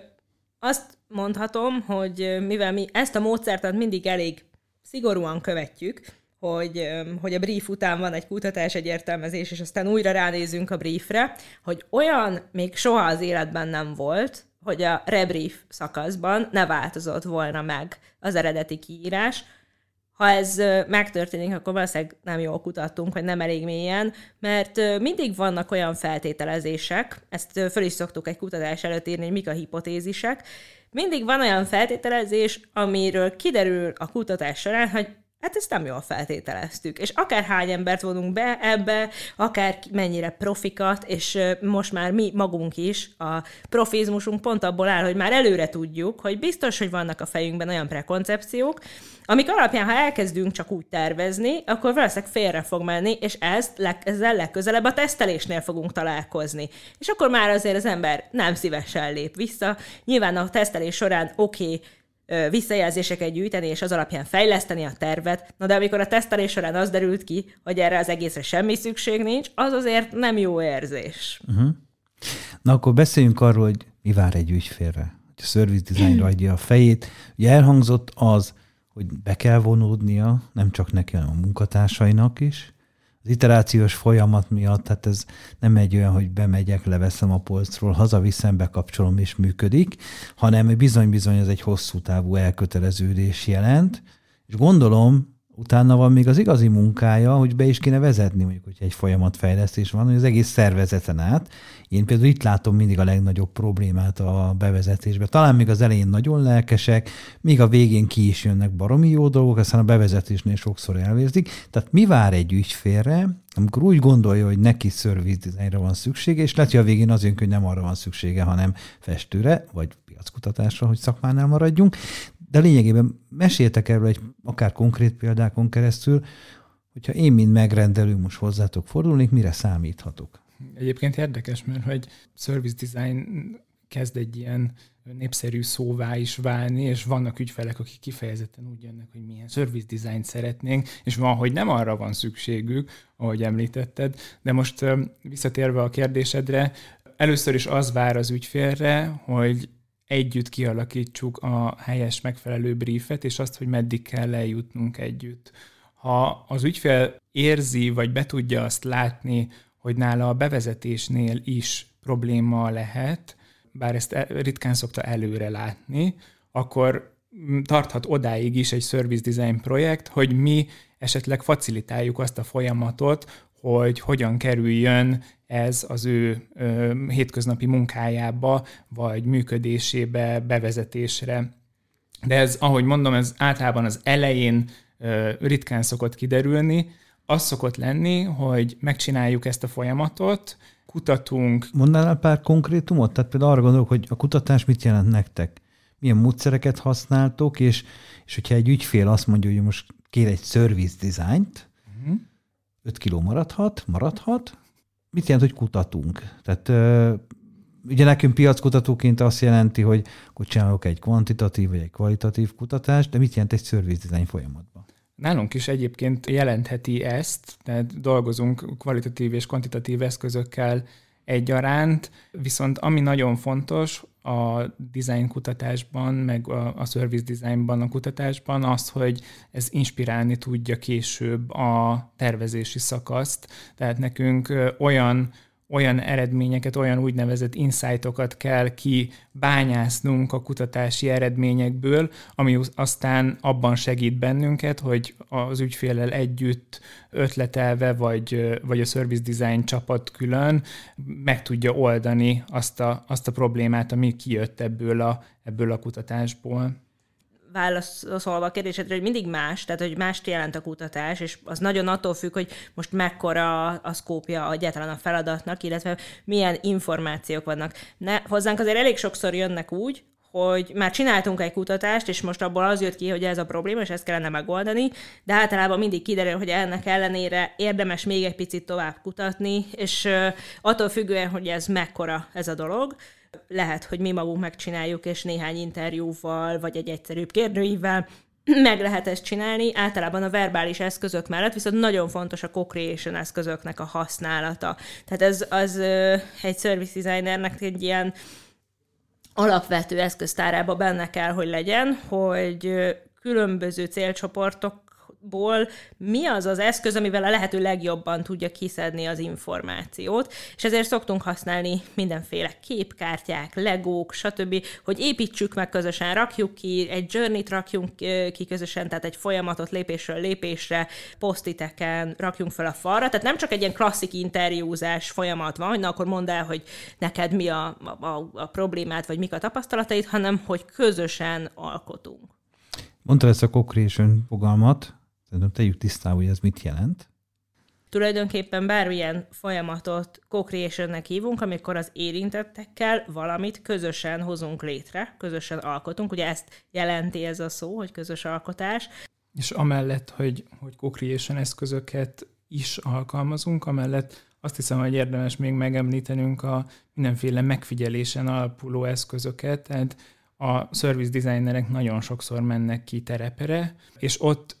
B: azt mondhatom, hogy mivel mi ezt a módszertant mindig elég szigorúan követjük, hogy, hogy a brief után van egy kutatás, egy értelmezés, és aztán újra ránézünk a briefre, hogy olyan még soha az életben nem volt, hogy a rebrief szakaszban ne változott volna meg az eredeti kiírás, ha ez megtörténik, akkor valószínűleg nem jól kutattunk, hogy nem elég mélyen, mert mindig vannak olyan feltételezések, ezt föl is szoktuk egy kutatás előtt írni, hogy mik a hipotézisek, mindig van olyan feltételezés, amiről kiderül a kutatás során, hogy Hát ezt nem jól feltételeztük. És akár hány embert vonunk be ebbe, akár mennyire profikat, és most már mi magunk is, a profizmusunk pont abból áll, hogy már előre tudjuk, hogy biztos, hogy vannak a fejünkben olyan prekoncepciók, amik alapján, ha elkezdünk csak úgy tervezni, akkor valószínűleg félre fog menni, és ezt, ezzel legközelebb a tesztelésnél fogunk találkozni. És akkor már azért az ember nem szívesen lép vissza. Nyilván a tesztelés során oké, okay, visszajelzéseket gyűjteni, és az alapján fejleszteni a tervet. Na de amikor a tesztelés során az derült ki, hogy erre az egészre semmi szükség nincs, az azért nem jó érzés. Uh-huh.
C: Na akkor beszéljünk arról, hogy mi vár egy ügyfélre. Hogy a service designra adja a fejét. Ugye elhangzott az, hogy be kell vonódnia, nem csak neki, hanem a munkatársainak is, az iterációs folyamat miatt, tehát ez nem egy olyan, hogy bemegyek, leveszem a polcról, hazaviszem, bekapcsolom és működik, hanem bizony-bizony ez egy hosszú távú elköteleződés jelent, és gondolom, utána van még az igazi munkája, hogy be is kéne vezetni, mondjuk, hogy egy folyamatfejlesztés van, hogy az egész szervezeten át. Én például itt látom mindig a legnagyobb problémát a bevezetésbe. Talán még az elején nagyon lelkesek, míg a végén ki is jönnek baromi jó dolgok, aztán a bevezetésnél sokszor elvérzik. Tehát mi vár egy ügyfélre, amikor úgy gondolja, hogy neki service designra van szüksége, és lehet, hogy a végén az jön, hogy nem arra van szüksége, hanem festőre, vagy piackutatásra, hogy szakmánál maradjunk de lényegében meséltek erről egy akár konkrét példákon keresztül, hogyha én, mint megrendelő most hozzátok fordulnék, mire számíthatok?
A: Egyébként érdekes, mert hogy service design kezd egy ilyen népszerű szóvá is válni, és vannak ügyfelek, akik kifejezetten úgy jönnek, hogy milyen service design szeretnénk, és van, hogy nem arra van szükségük, ahogy említetted, de most visszatérve a kérdésedre, először is az vár az ügyfélre, hogy együtt kialakítsuk a helyes megfelelő briefet, és azt, hogy meddig kell eljutnunk együtt. Ha az ügyfél érzi, vagy be tudja azt látni, hogy nála a bevezetésnél is probléma lehet, bár ezt e, ritkán szokta előre látni, akkor tarthat odáig is egy service design projekt, hogy mi esetleg facilitáljuk azt a folyamatot, hogy hogyan kerüljön ez az ő ö, hétköznapi munkájába, vagy működésébe, bevezetésre. de ez, ahogy mondom, ez általában az elején ritkán szokott kiderülni. Az szokott lenni, hogy megcsináljuk ezt a folyamatot, kutatunk.
C: Mondnál pár konkrétumot? Tehát például arra gondolok, hogy a kutatás mit jelent nektek? Milyen módszereket használtok, és, és hogyha egy ügyfél azt mondja, hogy most kér egy service designt, uh-huh. Mhm. 5 kiló maradhat, maradhat, mit jelent, hogy kutatunk? Tehát ugye nekünk piackutatóként azt jelenti, hogy akkor csinálok egy kvantitatív vagy egy kvalitatív kutatást, de mit jelent egy service design folyamatban?
A: Nálunk is egyébként jelentheti ezt, tehát dolgozunk kvalitatív és kvantitatív eszközökkel egyaránt, viszont ami nagyon fontos a design kutatásban, meg a, a service designban a kutatásban az, hogy ez inspirálni tudja később a tervezési szakaszt. Tehát nekünk olyan olyan eredményeket, olyan úgynevezett insightokat kell kibányásznunk a kutatási eredményekből, ami aztán abban segít bennünket, hogy az ügyfélel együtt ötletelve, vagy, vagy a service design csapat külön meg tudja oldani azt a, azt a problémát, ami kijött ebből a, ebből a kutatásból
B: válaszolva a kérdésedre, hogy mindig más, tehát hogy mást jelent a kutatás, és az nagyon attól függ, hogy most mekkora a szkópja egyáltalán a feladatnak, illetve milyen információk vannak. Ne, hozzánk azért elég sokszor jönnek úgy, hogy már csináltunk egy kutatást, és most abból az jött ki, hogy ez a probléma, és ezt kellene megoldani, de általában mindig kiderül, hogy ennek ellenére érdemes még egy picit tovább kutatni, és attól függően, hogy ez mekkora ez a dolog, lehet, hogy mi magunk megcsináljuk, és néhány interjúval, vagy egy egyszerűbb kérdőivel meg lehet ezt csinálni, általában a verbális eszközök mellett, viszont nagyon fontos a co-creation eszközöknek a használata. Tehát ez az egy service designernek egy ilyen alapvető eszköztárában benne kell, hogy legyen, hogy különböző célcsoportok ból mi az az eszköz, amivel a lehető legjobban tudja kiszedni az információt, és ezért szoktunk használni mindenféle képkártyák, legók, stb., hogy építsük meg közösen, rakjuk ki, egy journey-t rakjunk ki közösen, tehát egy folyamatot lépésről lépésre, posztiteken rakjunk fel a falra, tehát nem csak egy ilyen klasszik interjúzás folyamat van, hogy na akkor mondd el, hogy neked mi a, a, a problémát, vagy mik a tapasztalataid, hanem hogy közösen alkotunk.
C: Mondta ezt a co-creation fogalmat, Szerintem tegyük tisztába, hogy ez mit jelent.
B: Tulajdonképpen bármilyen folyamatot co-creationnek hívunk, amikor az érintettekkel valamit közösen hozunk létre, közösen alkotunk. Ugye ezt jelenti ez a szó, hogy közös alkotás.
A: És amellett, hogy, hogy co-creation eszközöket is alkalmazunk, amellett azt hiszem, hogy érdemes még megemlítenünk a mindenféle megfigyelésen alapuló eszközöket, tehát a service designerek nagyon sokszor mennek ki terepere, és ott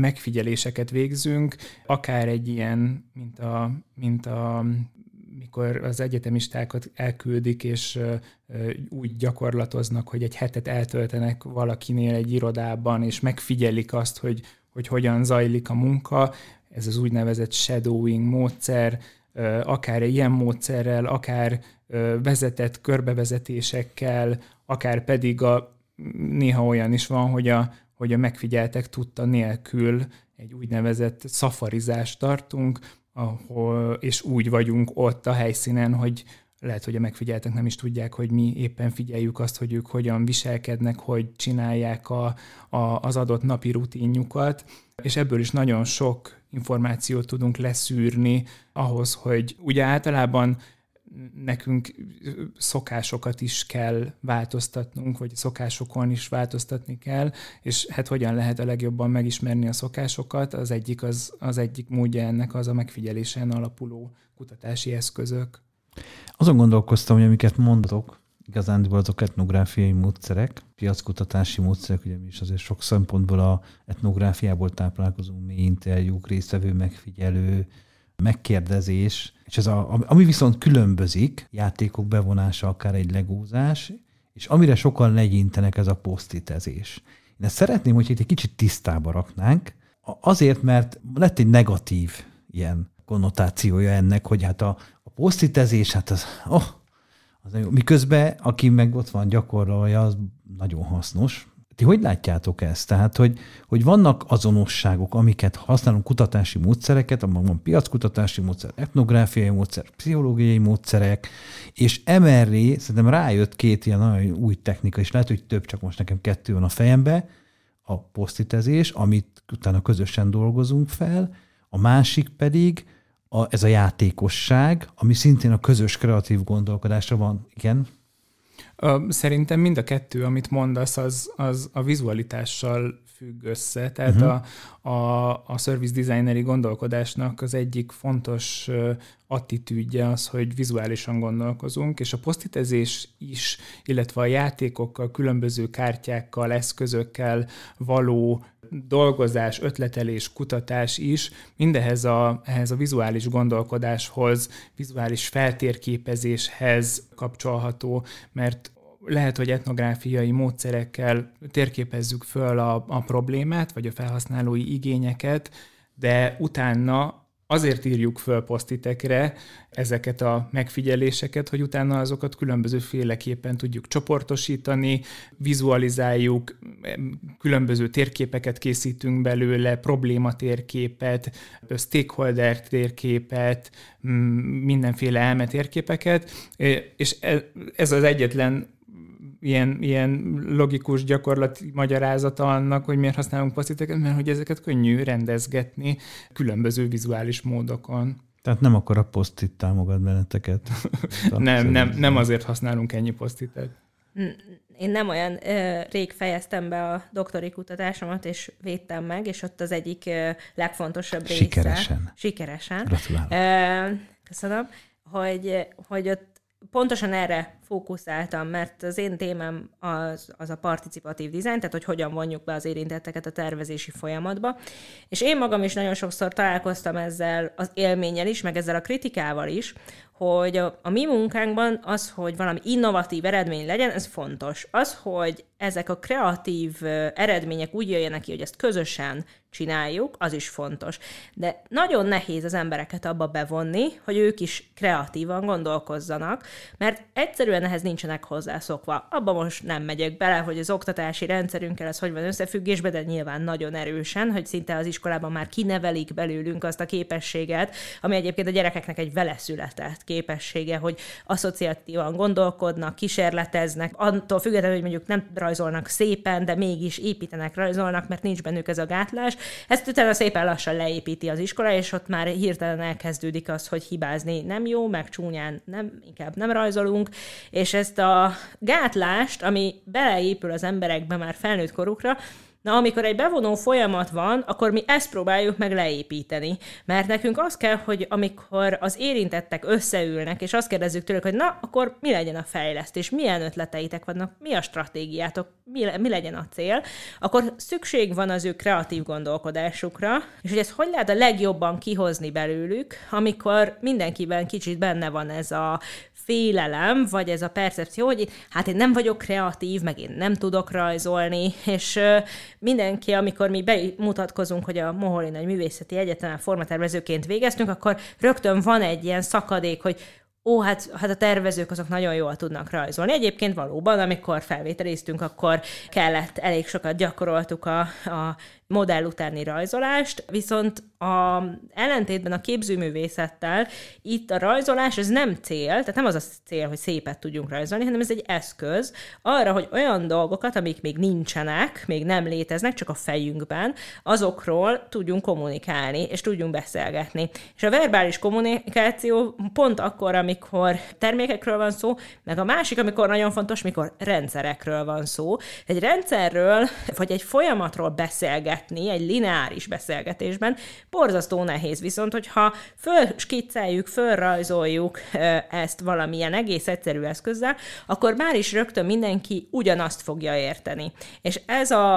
A: megfigyeléseket végzünk, akár egy ilyen, mint a, mint a mikor az egyetemistákat elküldik, és úgy gyakorlatoznak, hogy egy hetet eltöltenek valakinél egy irodában, és megfigyelik azt, hogy, hogy hogyan zajlik a munka. Ez az úgynevezett shadowing módszer, akár ilyen módszerrel, akár vezetett körbevezetésekkel, akár pedig a, néha olyan is van, hogy a, hogy a megfigyeltek tudta nélkül egy úgynevezett szafarizást tartunk, ahol, és úgy vagyunk ott a helyszínen, hogy lehet, hogy a megfigyeltek nem is tudják, hogy mi éppen figyeljük azt, hogy ők hogyan viselkednek, hogy csinálják a, a, az adott napi rutinjukat, és ebből is nagyon sok információt tudunk leszűrni ahhoz, hogy ugye általában nekünk szokásokat is kell változtatnunk, vagy szokásokon is változtatni kell, és hát hogyan lehet a legjobban megismerni a szokásokat, az egyik, az, az egyik módja ennek az a megfigyelésen alapuló kutatási eszközök.
C: Azon gondolkoztam, hogy amiket mondok, igazándiból azok etnográfiai módszerek, piackutatási módszerek, ugye mi is azért sok szempontból a etnográfiából táplálkozunk, mély interjúk, résztvevő megfigyelő, megkérdezés, és ez a, ami viszont különbözik, játékok bevonása, akár egy legózás, és amire sokan legyintenek, ez a posztitezés. Én ezt szeretném, hogy itt egy kicsit tisztába raknánk, azért, mert lett egy negatív ilyen konnotációja ennek, hogy hát a, a posztitezés, hát az, oh, az jó. Miközben, aki meg ott van gyakorolja, az nagyon hasznos, Ti hogy látjátok ezt? Tehát, hogy, hogy vannak azonosságok, amiket használunk kutatási módszereket, abban van piackutatási módszer, etnográfiai módszer, pszichológiai módszerek, és emerré szerintem rájött két ilyen nagyon új technika, és lehet, hogy több, csak most nekem kettő van a fejembe, a posztitezés, amit utána közösen dolgozunk fel, a másik pedig a, ez a játékosság, ami szintén a közös kreatív gondolkodásra van. Igen?
A: Szerintem mind a kettő, amit mondasz, az, az a vizualitással függ össze. Tehát uh-huh. a, a, a service designeri gondolkodásnak az egyik fontos attitűdje az, hogy vizuálisan gondolkozunk, és a posztitezés is, illetve a játékokkal, különböző kártyákkal, eszközökkel való dolgozás, ötletelés, kutatás is mindehez a, ehhez a vizuális gondolkodáshoz, vizuális feltérképezéshez kapcsolható, mert lehet, hogy etnográfiai módszerekkel térképezzük föl a, a problémát, vagy a felhasználói igényeket, de utána azért írjuk föl posztitekre ezeket a megfigyeléseket, hogy utána azokat különböző féleképpen tudjuk csoportosítani, vizualizáljuk, különböző térképeket készítünk belőle, problématérképet, stakeholder térképet, mindenféle elmetérképeket, és e, ez az egyetlen ilyen, ilyen logikus gyakorlati magyarázata annak, hogy miért használunk posztiteket, mert hogy ezeket könnyű rendezgetni különböző vizuális módokon.
C: Tehát nem akkor a posztit támogat benneteket?
A: nem, nem, nem azért használunk ennyi posztitet.
B: Én nem olyan ö, rég fejeztem be a doktori kutatásomat, és védtem meg, és ott az egyik ö, legfontosabb része...
C: Sikeresen.
B: Sikeresen.
C: Gratulálok.
B: Ö, köszönöm, hogy, hogy ott pontosan erre fókuszáltam, mert az én témám az, az a participatív dizájn, tehát hogy hogyan vonjuk be az érintetteket a tervezési folyamatba. És én magam is nagyon sokszor találkoztam ezzel az élménnyel is, meg ezzel a kritikával is, hogy a, a mi munkánkban az, hogy valami innovatív eredmény legyen, ez fontos. Az, hogy ezek a kreatív eredmények úgy jöjjenek ki, hogy ezt közösen csináljuk, az is fontos. De nagyon nehéz az embereket abba bevonni, hogy ők is kreatívan gondolkozzanak, mert egyszerűen ehhez nincsenek hozzászokva. Abba most nem megyek bele, hogy az oktatási rendszerünkkel ez hogy van összefüggésben, de nyilván nagyon erősen, hogy szinte az iskolában már kinevelik belőlünk azt a képességet, ami egyébként a gyerekeknek egy veleszületett képessége, hogy asszociatívan gondolkodnak, kísérleteznek, attól függetlenül, hogy mondjuk nem rajzolnak szépen, de mégis építenek, rajzolnak, mert nincs bennük ez a gátlás. Ezt utána szépen lassan leépíti az iskola, és ott már hirtelen elkezdődik az, hogy hibázni nem jó, meg csúnyán nem, inkább nem rajzolunk, és ezt a gátlást, ami beleépül az emberekbe már felnőtt korukra, Na, amikor egy bevonó folyamat van, akkor mi ezt próbáljuk meg leépíteni. Mert nekünk az kell, hogy amikor az érintettek összeülnek, és azt kérdezzük tőlük, hogy na, akkor mi legyen a fejlesztés, milyen ötleteitek vannak, mi a stratégiátok, mi, mi legyen a cél, akkor szükség van az ő kreatív gondolkodásukra, és hogy ezt hogy lehet a legjobban kihozni belőlük, amikor mindenkiben kicsit benne van ez a félelem, vagy ez a percepció, hogy hát én nem vagyok kreatív, meg én nem tudok rajzolni, és mindenki, amikor mi bemutatkozunk, hogy a Moholi Nagy Művészeti Egyetemen formatervezőként végeztünk, akkor rögtön van egy ilyen szakadék, hogy ó, hát, hát a tervezők azok nagyon jól tudnak rajzolni. Egyébként valóban, amikor felvételiztünk, akkor kellett, elég sokat gyakoroltuk a, a modell utáni rajzolást, viszont a ellentétben a képzőművészettel itt a rajzolás ez nem cél, tehát nem az a cél, hogy szépet tudjunk rajzolni, hanem ez egy eszköz arra, hogy olyan dolgokat, amik még nincsenek, még nem léteznek, csak a fejünkben, azokról tudjunk kommunikálni, és tudjunk beszélgetni. És a verbális kommunikáció pont akkor, amikor termékekről van szó, meg a másik, amikor nagyon fontos, mikor rendszerekről van szó. Egy rendszerről, vagy egy folyamatról beszélget beszélgetni egy lineáris beszélgetésben borzasztó nehéz. Viszont, hogyha fölskicceljük, fölrajzoljuk ezt valamilyen egész egyszerű eszközzel, akkor már is rögtön mindenki ugyanazt fogja érteni. És ez a,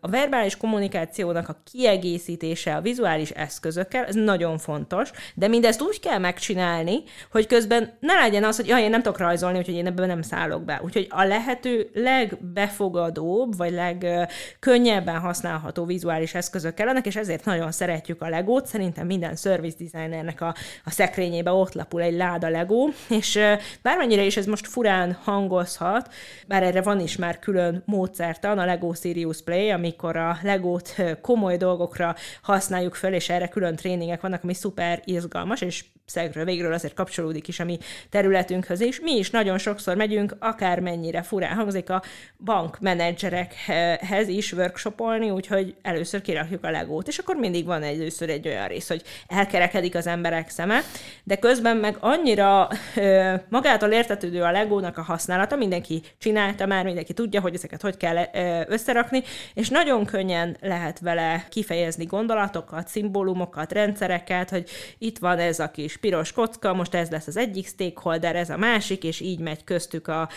B: a verbális kommunikációnak a kiegészítése a vizuális eszközökkel, ez nagyon fontos, de mindezt úgy kell megcsinálni, hogy közben ne legyen az, hogy ja, én nem tudok rajzolni, úgyhogy én ebben nem szállok be. Úgyhogy a lehető legbefogadóbb, vagy legkönnyebben használható vizuális eszközök kellenek, és ezért nagyon szeretjük a legót. Szerintem minden service designernek a, a szekrényébe ott lapul egy láda legó, és bármennyire is ez most furán hangozhat, bár erre van is már külön módszertan, a Lego Serious Play, amikor a legót komoly dolgokra használjuk föl, és erre külön tréningek vannak, ami szuper izgalmas, és szegről végről azért kapcsolódik is a mi területünkhöz is. Mi is nagyon sokszor megyünk, akármennyire furán hangzik a bankmenedzserekhez is workshopolni, úgyhogy először kirakjuk a legót, és akkor mindig van először egy olyan rész, hogy elkerekedik az emberek szeme, de közben meg annyira ö, magától értetődő a legónak a használata, mindenki csinálta már, mindenki tudja, hogy ezeket hogy kell ö, összerakni, és nagyon könnyen lehet vele kifejezni gondolatokat, szimbólumokat, rendszereket, hogy itt van ez a kis piros kocka, most ez lesz az egyik stakeholder, ez a másik, és így megy köztük a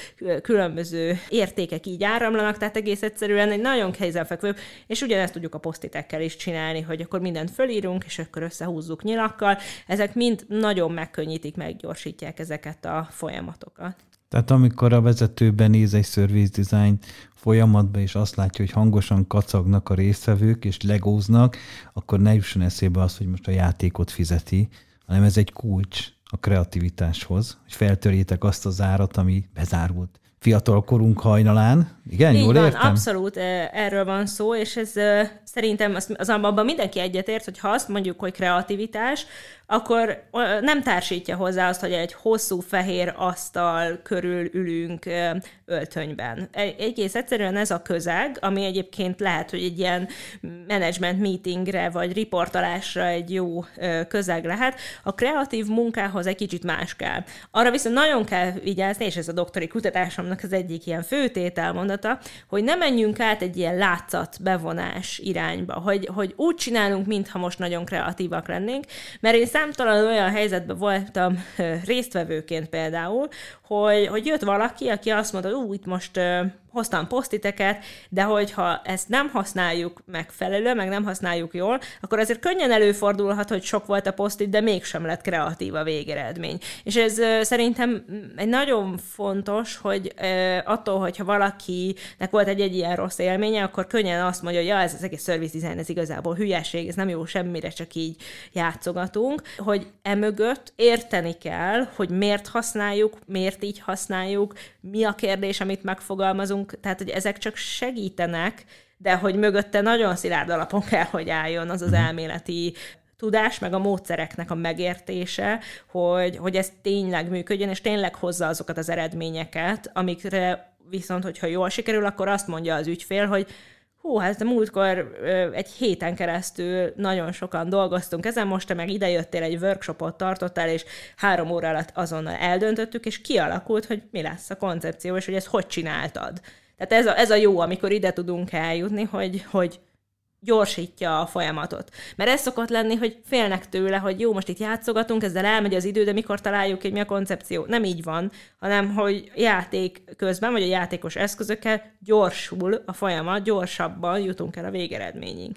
B: különböző értékek így áramlanak, tehát egész egyszerűen egy nagyon kézenfekvő, és ugyanezt tudjuk a posztitekkel is csinálni, hogy akkor mindent fölírunk, és akkor összehúzzuk nyilakkal. Ezek mind nagyon megkönnyítik, meggyorsítják ezeket a folyamatokat.
C: Tehát amikor a vezetőben néz egy service design folyamatba, és azt látja, hogy hangosan kacagnak a résztvevők, és legóznak, akkor ne jusson eszébe az, hogy most a játékot fizeti, hanem ez egy kulcs a kreativitáshoz, hogy feltörjétek azt az árat, ami bezárult fiatal korunk hajnalán. Igen,
B: Így
C: jól
B: van,
C: értem?
B: abszolút erről van szó, és ez szerintem az, az abban mindenki egyetért, hogy ha azt mondjuk, hogy kreativitás, akkor nem társítja hozzá azt, hogy egy hosszú fehér asztal körül ülünk öltönyben. Egész egyszerűen ez a közeg, ami egyébként lehet, hogy egy ilyen management meetingre vagy riportalásra egy jó közeg lehet. A kreatív munkához egy kicsit más kell. Arra viszont nagyon kell vigyázni, és ez a doktori kutatásomnak az egyik ilyen főtételmondata, hogy ne menjünk át egy ilyen látszat bevonás irányba, hogy, hogy úgy csinálunk, mintha most nagyon kreatívak lennénk, mert én számtalan olyan helyzetben voltam résztvevőként például, hogy, hogy jött valaki, aki azt mondta, hogy ú, itt most hoztam posztiteket, de hogyha ezt nem használjuk megfelelően, meg nem használjuk jól, akkor azért könnyen előfordulhat, hogy sok volt a posztit, de mégsem lett kreatív a végeredmény. És ez szerintem egy nagyon fontos, hogy attól, hogyha valakinek volt egy, egy ilyen rossz élménye, akkor könnyen azt mondja, hogy ja, ez az egész service design, ez igazából hülyeség, ez nem jó semmire, csak így játszogatunk, hogy emögött érteni kell, hogy miért használjuk, miért így használjuk, mi a kérdés, amit megfogalmazunk, dolgozunk, tehát hogy ezek csak segítenek, de hogy mögötte nagyon szilárd alapon kell, hogy álljon az az mhm. elméleti tudás, meg a módszereknek a megértése, hogy, hogy ez tényleg működjön, és tényleg hozza azokat az eredményeket, amikre viszont, hogyha jól sikerül, akkor azt mondja az ügyfél, hogy hú, hát a múltkor egy héten keresztül nagyon sokan dolgoztunk ezen, most te meg idejöttél, egy workshopot tartottál, és három óra alatt azonnal eldöntöttük, és kialakult, hogy mi lesz a koncepció, és hogy ezt hogy csináltad. Tehát ez a, ez a jó, amikor ide tudunk eljutni, hogy, hogy gyorsítja a folyamatot. Mert ez szokott lenni, hogy félnek tőle, hogy jó, most itt játszogatunk, ezzel elmegy az idő, de mikor találjuk hogy mi a koncepció. Nem így van, hanem hogy játék közben, vagy a játékos eszközökkel gyorsul a folyamat, gyorsabban jutunk el a végeredményig.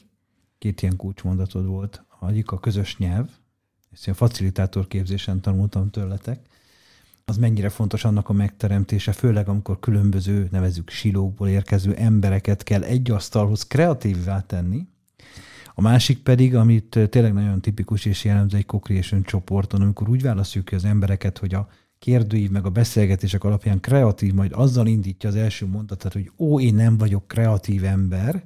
C: Két ilyen kulcsmondatod volt. Egyik a közös nyelv, ezt a facilitátor képzésen tanultam tőletek, az mennyire fontos annak a megteremtése, főleg amikor különböző, nevezük silókból érkező embereket kell egy asztalhoz kreatívvá tenni. A másik pedig, amit tényleg nagyon tipikus és jellemző egy co-creation csoporton, amikor úgy választjuk ki az embereket, hogy a kérdőív meg a beszélgetések alapján kreatív, majd azzal indítja az első mondatát, hogy ó, én nem vagyok kreatív ember,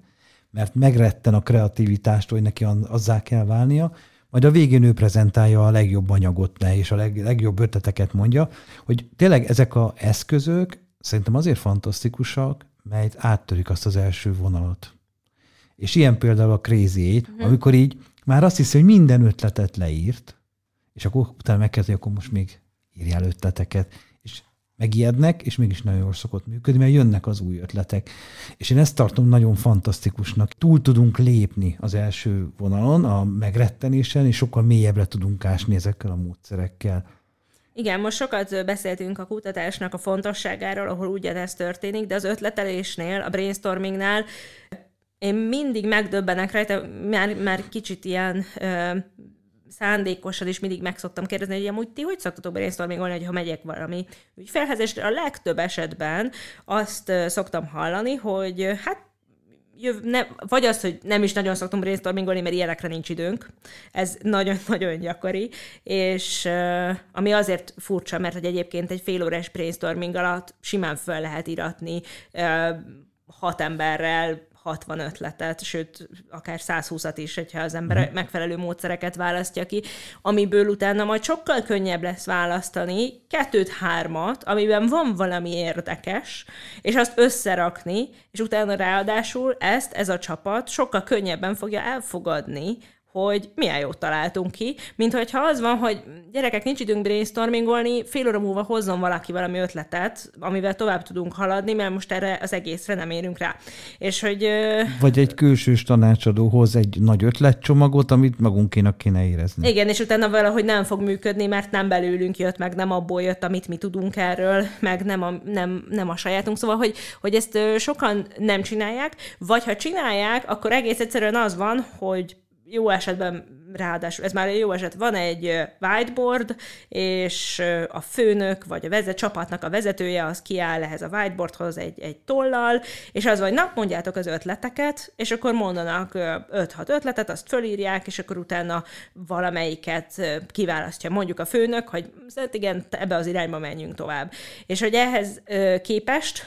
C: mert megretten a kreativitástól, hogy neki azzá kell válnia, majd a végén ő prezentálja a legjobb anyagot le, és a leg, legjobb ötleteket mondja, hogy tényleg ezek a eszközök szerintem azért fantasztikusak, mert áttörik azt az első vonalat. És ilyen például a Crazy uh-huh. amikor így már azt hiszi, hogy minden ötletet leírt, és akkor utána megkezdi, akkor most még írjál ötleteket megijednek, és mégis nagyon jól szokott működni, mert jönnek az új ötletek. És én ezt tartom nagyon fantasztikusnak. Túl tudunk lépni az első vonalon, a megrettenésen, és sokkal mélyebbre tudunk ásni ezekkel a módszerekkel.
B: Igen, most sokat beszéltünk a kutatásnak a fontosságáról, ahol ugyanez történik, de az ötletelésnél, a brainstormingnál én mindig megdöbbenek rajta, már, már kicsit ilyen szándékosan is mindig meg szoktam kérdezni, hogy amúgy ti hogy szoktatok brainstormingolni, hogy ha megyek valami ügyfelhez, és a legtöbb esetben azt szoktam hallani, hogy hát jöv, ne, vagy az, hogy nem is nagyon szoktunk brainstormingolni, mert ilyenekre nincs időnk. Ez nagyon-nagyon gyakori, és ami azért furcsa, mert hogy egyébként egy fél órás brainstorming alatt simán fel lehet iratni hat emberrel 60 ötletet, sőt, akár 120-at is, hogyha az ember mm. megfelelő módszereket választja ki, amiből utána majd sokkal könnyebb lesz választani kettőt, hármat, amiben van valami érdekes, és azt összerakni, és utána ráadásul ezt ez a csapat sokkal könnyebben fogja elfogadni, hogy milyen jót találtunk ki, mint hogyha az van, hogy gyerekek, nincs időnk brainstormingolni, fél óra múlva hozzon valaki valami ötletet, amivel tovább tudunk haladni, mert most erre az egészre nem érünk rá. És hogy...
C: Vagy egy külsős tanácsadó hoz egy nagy ötletcsomagot, amit magunkénak kéne érezni.
B: Igen, és utána valahogy nem fog működni, mert nem belőlünk jött, meg nem abból jött, amit mi tudunk erről, meg nem a, nem, nem a sajátunk. Szóval, hogy, hogy ezt sokan nem csinálják, vagy ha csinálják, akkor egész egyszerűen az van, hogy jó esetben ráadásul ez már jó eset, van egy whiteboard, és a főnök, vagy a vezet, csapatnak a vezetője, az kiáll ehhez a whiteboardhoz egy, egy tollal, és az, hogy na, mondjátok az ötleteket, és akkor mondanak 5-6 ötletet, azt fölírják, és akkor utána valamelyiket kiválasztja mondjuk a főnök, hogy igen, ebbe az irányba menjünk tovább. És hogy ehhez képest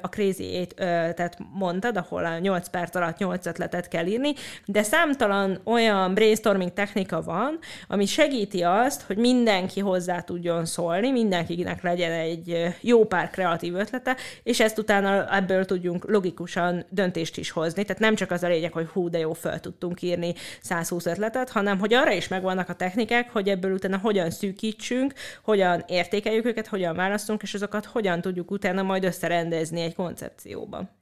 B: a Crazy 8, tehát mondtad, ahol a 8 perc alatt 8 ötletet kell írni, de számtalan olyan brainstorm brainstorming technika van, ami segíti azt, hogy mindenki hozzá tudjon szólni, mindenkinek legyen egy jó pár kreatív ötlete, és ezt utána ebből tudjunk logikusan döntést is hozni. Tehát nem csak az a lényeg, hogy hú, de jó, fel tudtunk írni 120 ötletet, hanem hogy arra is megvannak a technikák, hogy ebből utána hogyan szűkítsünk, hogyan értékeljük őket, hogyan választunk, és azokat hogyan tudjuk utána majd összerendezni egy koncepcióba.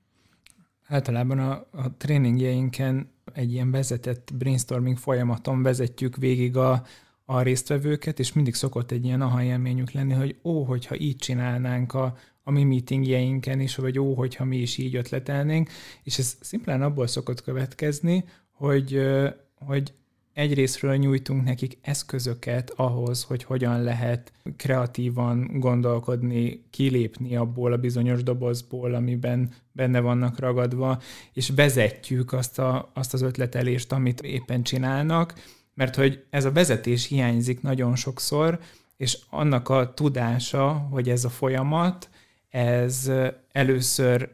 A: Általában a, a tréningjeinken egy ilyen vezetett brainstorming folyamaton vezetjük végig a, a résztvevőket, és mindig szokott egy ilyen aha élményük lenni, hogy ó, hogyha így csinálnánk a, a mi meetingjeinken is, vagy ó, hogyha mi is így ötletelnénk, és ez szimplán abból szokott következni, hogy, hogy egyrésztről nyújtunk nekik eszközöket ahhoz, hogy hogyan lehet kreatívan gondolkodni, kilépni abból a bizonyos dobozból, amiben benne vannak ragadva, és vezetjük azt, a, azt az ötletelést, amit éppen csinálnak, mert hogy ez a vezetés hiányzik nagyon sokszor, és annak a tudása, hogy ez a folyamat, ez először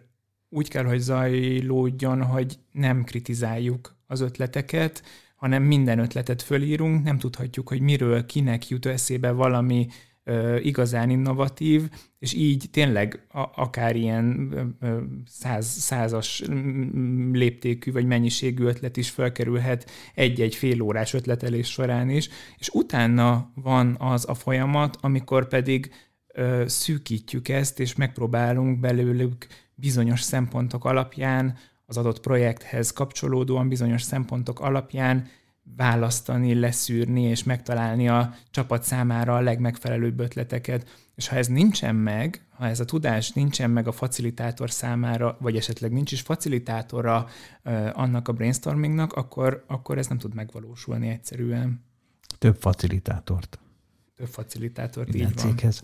A: úgy kell, hogy zajlódjon, hogy nem kritizáljuk az ötleteket, hanem minden ötletet fölírunk, nem tudhatjuk, hogy miről, kinek jut eszébe valami ö, igazán innovatív, és így tényleg a, akár ilyen ö, száz, százas léptékű vagy mennyiségű ötlet is felkerülhet egy-egy fél órás ötletelés során is, és utána van az a folyamat, amikor pedig ö, szűkítjük ezt, és megpróbálunk belőlük bizonyos szempontok alapján az adott projekthez kapcsolódóan bizonyos szempontok alapján választani, leszűrni és megtalálni a csapat számára a legmegfelelőbb ötleteket. És ha ez nincsen meg, ha ez a tudás nincsen meg a facilitátor számára, vagy esetleg nincs is facilitátora annak a brainstormingnak, akkor, akkor ez nem tud megvalósulni egyszerűen.
C: Több facilitátort
A: több facilitátort, így van. Céghez.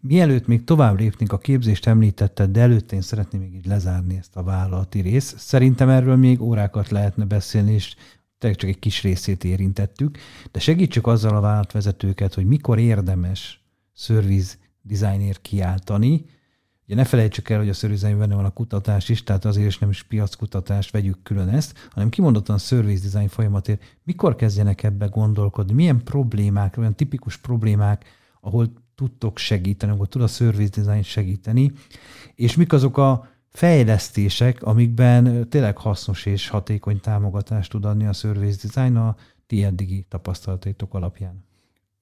C: Mielőtt még tovább lépnénk, a képzést említetted, de előtte én szeretném még így lezárni ezt a vállalati részt. Szerintem erről még órákat lehetne beszélni, és csak egy kis részét érintettük, de segítsük azzal a vállalatvezetőket, hogy mikor érdemes service designer kiáltani, Ugye ne felejtsük el, hogy a service benne van a kutatás is, tehát azért is nem is piackutatás, vegyük külön ezt, hanem kimondottan service design folyamatért. Mikor kezdjenek ebbe gondolkodni? Milyen problémák, olyan tipikus problémák, ahol tudtok segíteni, ahol tud a service design segíteni, és mik azok a fejlesztések, amikben tényleg hasznos és hatékony támogatást tud adni a service design a ti eddigi tapasztalataitok alapján?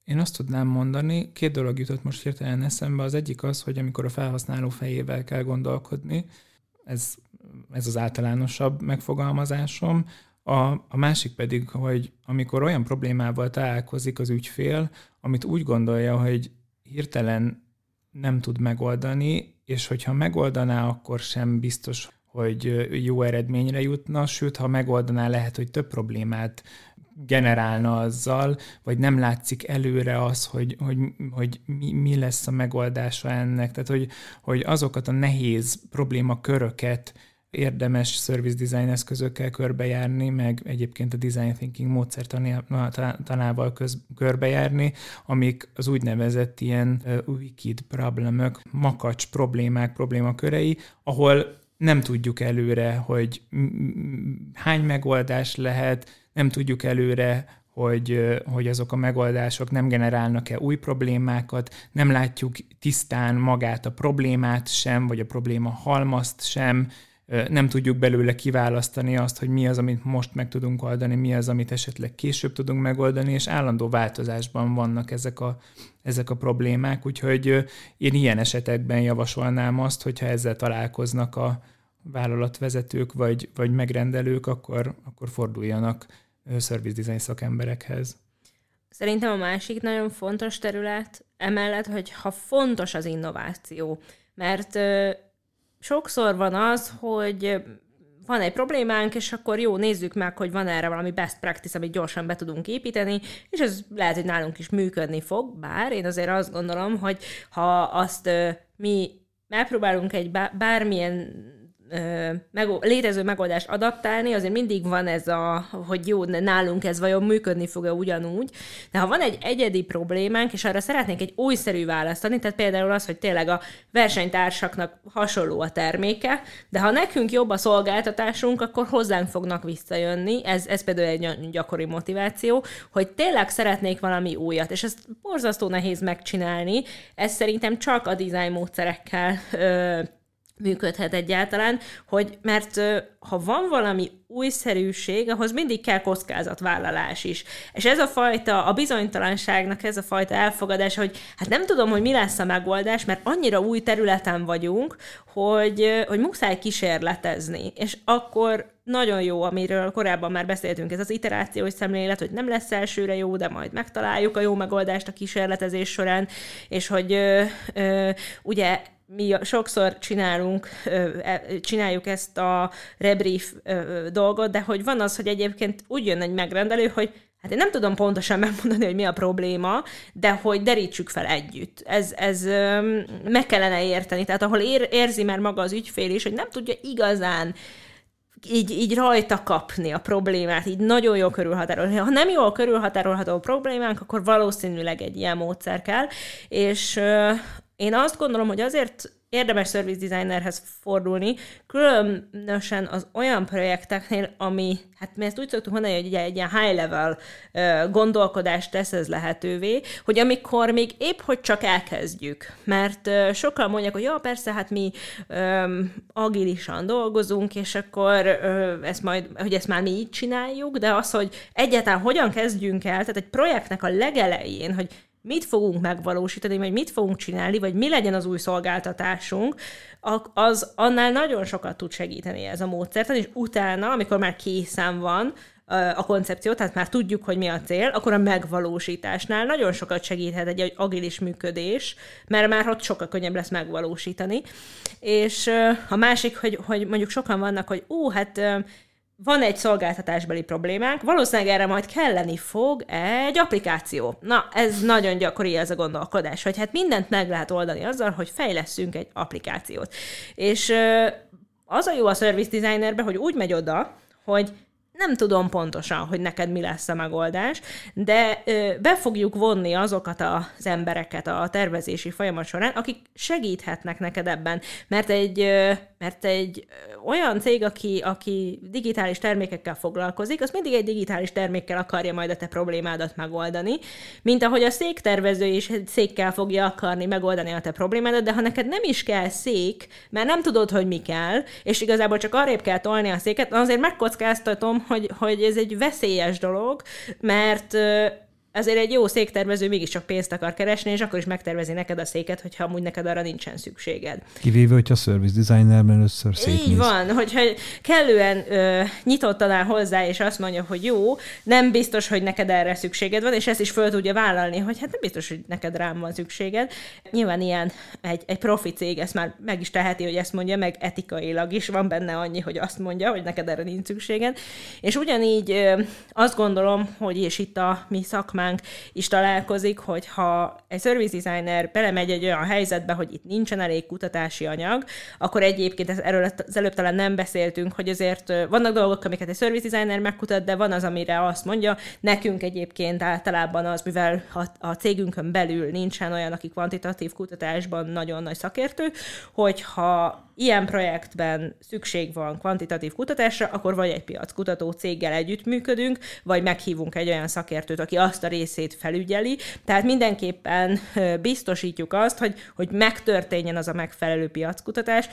A: Én azt tudnám mondani, két dolog jutott most hirtelen eszembe. Az egyik az, hogy amikor a felhasználó fejével kell gondolkodni, ez, ez az általánosabb megfogalmazásom. A, a másik pedig, hogy amikor olyan problémával találkozik az ügyfél, amit úgy gondolja, hogy hirtelen nem tud megoldani, és hogyha megoldaná, akkor sem biztos, hogy jó eredményre jutna, sőt, ha megoldaná, lehet, hogy több problémát generálna azzal, vagy nem látszik előre az, hogy, hogy, hogy mi, mi lesz a megoldása ennek. Tehát, hogy, hogy azokat a nehéz problémaköröket érdemes service design eszközökkel körbejárni, meg egyébként a design thinking módszertanával köz, körbejárni, amik az úgynevezett ilyen wicked problemök, makacs problémák, problémakörei, ahol nem tudjuk előre, hogy hány megoldás lehet, nem tudjuk előre, hogy, hogy azok a megoldások nem generálnak-e új problémákat, nem látjuk tisztán magát a problémát sem, vagy a probléma halmazt sem, nem tudjuk belőle kiválasztani azt, hogy mi az, amit most meg tudunk oldani, mi az, amit esetleg később tudunk megoldani, és állandó változásban vannak ezek a, ezek a problémák, úgyhogy én ilyen esetekben javasolnám azt, hogyha ezzel találkoznak a vállalatvezetők vagy, vagy megrendelők, akkor, akkor forduljanak service design szakemberekhez.
B: Szerintem a másik nagyon fontos terület emellett, hogy ha fontos az innováció, mert sokszor van az, hogy van egy problémánk, és akkor jó, nézzük meg, hogy van erre valami best practice, amit gyorsan be tudunk építeni, és ez lehet, hogy nálunk is működni fog, bár én azért azt gondolom, hogy ha azt mi megpróbálunk egy bármilyen meg, létező megoldást adaptálni, azért mindig van ez a, hogy jó, nálunk ez vajon működni fog-e ugyanúgy, de ha van egy egyedi problémánk, és arra szeretnénk egy újszerű választ adni, tehát például az, hogy tényleg a versenytársaknak hasonló a terméke, de ha nekünk jobb a szolgáltatásunk, akkor hozzánk fognak visszajönni, ez, ez például egy gyakori motiváció, hogy tényleg szeretnék valami újat, és ezt borzasztó nehéz megcsinálni, ez szerintem csak a design módszerekkel ö, működhet egyáltalán, hogy mert ha van valami újszerűség, ahhoz mindig kell kockázatvállalás is. És ez a fajta, a bizonytalanságnak ez a fajta elfogadás, hogy hát nem tudom, hogy mi lesz a megoldás, mert annyira új területen vagyunk, hogy, hogy muszáj kísérletezni. És akkor nagyon jó, amiről korábban már beszéltünk, ez az iterációs szemlélet, hogy nem lesz elsőre jó, de majd megtaláljuk a jó megoldást a kísérletezés során, és hogy ö, ö, ugye mi sokszor csinálunk, e, csináljuk ezt a rebrief dolgot, de hogy van az, hogy egyébként úgy jön egy megrendelő, hogy hát én nem tudom pontosan megmondani, hogy mi a probléma, de hogy derítsük fel együtt. Ez, ez meg kellene érteni. Tehát ahol ér, érzi már maga az ügyfél is, hogy nem tudja igazán így, így rajta kapni a problémát, így nagyon jól körülhatárolni. Ha nem jól körülhatárolható a problémánk, akkor valószínűleg egy ilyen módszer kell, és én azt gondolom, hogy azért érdemes service designerhez fordulni, különösen az olyan projekteknél, ami, hát mi ezt úgy szoktuk mondani, hogy egy ilyen high level gondolkodást tesz ez lehetővé, hogy amikor még épp hogy csak elkezdjük, mert sokan mondják, hogy ja, persze, hát mi um, agilisan dolgozunk, és akkor uh, ezt majd, hogy ezt már mi így csináljuk, de az, hogy egyáltalán hogyan kezdjünk el, tehát egy projektnek a legelején, hogy mit fogunk megvalósítani, vagy mit fogunk csinálni, vagy mi legyen az új szolgáltatásunk, az annál nagyon sokat tud segíteni ez a módszer, és utána, amikor már készen van a koncepció, tehát már tudjuk, hogy mi a cél, akkor a megvalósításnál nagyon sokat segíthet egy agilis működés, mert már ott sokkal könnyebb lesz megvalósítani. És a másik, hogy, hogy mondjuk sokan vannak, hogy ó, hát van egy szolgáltatásbeli problémánk, valószínűleg erre majd kelleni fog egy applikáció. Na, ez nagyon gyakori ez a gondolkodás, hogy hát mindent meg lehet oldani azzal, hogy fejleszünk egy applikációt. És az a jó a service designerben, hogy úgy megy oda, hogy nem tudom pontosan, hogy neked mi lesz a megoldás, de be fogjuk vonni azokat az embereket a tervezési folyamat során, akik segíthetnek neked ebben, mert egy, mert egy olyan cég, aki, aki digitális termékekkel foglalkozik, az mindig egy digitális termékkel akarja majd a te problémádat megoldani, mint ahogy a széktervező is székkel fogja akarni megoldani a te problémádat, de ha neked nem is kell szék, mert nem tudod, hogy mi kell, és igazából csak arrébb kell tolni a széket, azért megkockáztatom, hogy, hogy ez egy veszélyes dolog, mert azért egy jó széktervező mégiscsak pénzt akar keresni, és akkor is megtervezi neked a széket, hogyha amúgy neked arra nincsen szükséged.
C: Kivéve, hogyha service designerben először szétnéz.
B: Így van, hogyha kellően ö, nyitottan áll hozzá, és azt mondja, hogy jó, nem biztos, hogy neked erre szükséged van, és ezt is föl tudja vállalni, hogy hát nem biztos, hogy neked rám van szükséged. Nyilván ilyen egy, egy profi cég ezt már meg is teheti, hogy ezt mondja, meg etikailag is van benne annyi, hogy azt mondja, hogy neked erre nincs szükséged. És ugyanígy ö, azt gondolom, hogy és itt a mi szakmánk problémánk is találkozik, hogyha egy service designer belemegy egy olyan helyzetbe, hogy itt nincsen elég kutatási anyag, akkor egyébként erről az előbb talán nem beszéltünk, hogy azért vannak dolgok, amiket egy service designer megkutat, de van az, amire azt mondja, nekünk egyébként általában az, mivel a, a cégünkön belül nincsen olyan, aki kvantitatív kutatásban nagyon nagy szakértő, hogyha ilyen projektben szükség van kvantitatív kutatásra, akkor vagy egy piackutató céggel együttműködünk, vagy meghívunk egy olyan szakértőt, aki azt a részét felügyeli. Tehát mindenképpen biztosítjuk azt, hogy, hogy megtörténjen az a megfelelő piackutatás,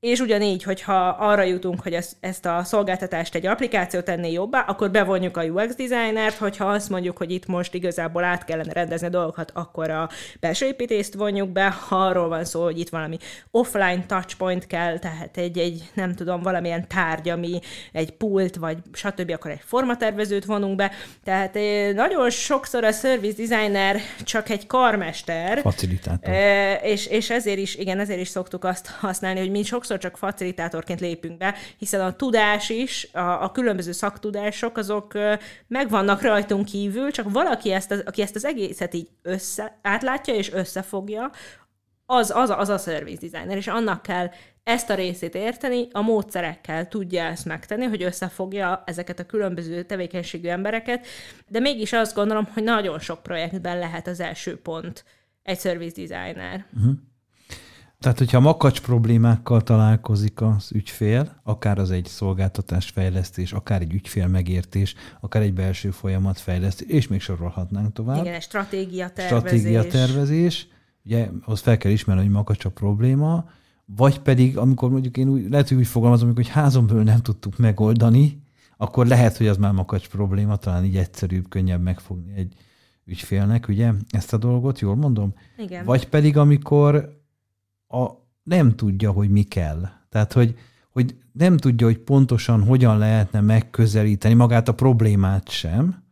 B: és ugyanígy, hogyha arra jutunk, hogy ezt, a szolgáltatást egy applikáció tenné jobbá, akkor bevonjuk a UX designert, hogyha azt mondjuk, hogy itt most igazából át kellene rendezni a dolgokat, akkor a belső építést vonjuk be, ha arról van szó, hogy itt valami offline touchpoint kell, tehát egy, egy nem tudom, valamilyen tárgy, ami egy pult, vagy stb., akkor egy formatervezőt vonunk be. Tehát eh, nagyon sokszor a service designer csak egy karmester.
C: Facilitátor.
B: Eh, és, és ezért is, igen, ezért is szoktuk azt használni, hogy mi sokszor sokszor csak facilitátorként lépünk be, hiszen a tudás is, a, a különböző szaktudások, azok megvannak rajtunk kívül, csak valaki, ezt aki ezt az egészet így össze, átlátja és összefogja, az, az, az a service designer, és annak kell ezt a részét érteni, a módszerekkel tudja ezt megtenni, hogy összefogja ezeket a különböző tevékenységű embereket, de mégis azt gondolom, hogy nagyon sok projektben lehet az első pont egy service designer. Uh-huh.
C: Tehát, hogyha makacs problémákkal találkozik az ügyfél, akár az egy szolgáltatás fejlesztés, akár egy ügyfél megértés, akár egy belső folyamat fejlesztés, és még sorolhatnánk tovább.
B: Igen, stratégia tervezés.
C: Stratégia tervezés. Ugye, az fel kell ismerni, hogy makacs a probléma, vagy pedig, amikor mondjuk én úgy, lehet, hogy úgy fogalmazom, hogy házon belül nem tudtuk megoldani, akkor lehet, hogy az már makacs probléma, talán így egyszerűbb, könnyebb megfogni egy ügyfélnek, ugye, ezt a dolgot, jól mondom?
B: Igen.
C: Vagy pedig, amikor a, nem tudja, hogy mi kell. Tehát, hogy, hogy nem tudja, hogy pontosan hogyan lehetne megközelíteni magát a problémát sem,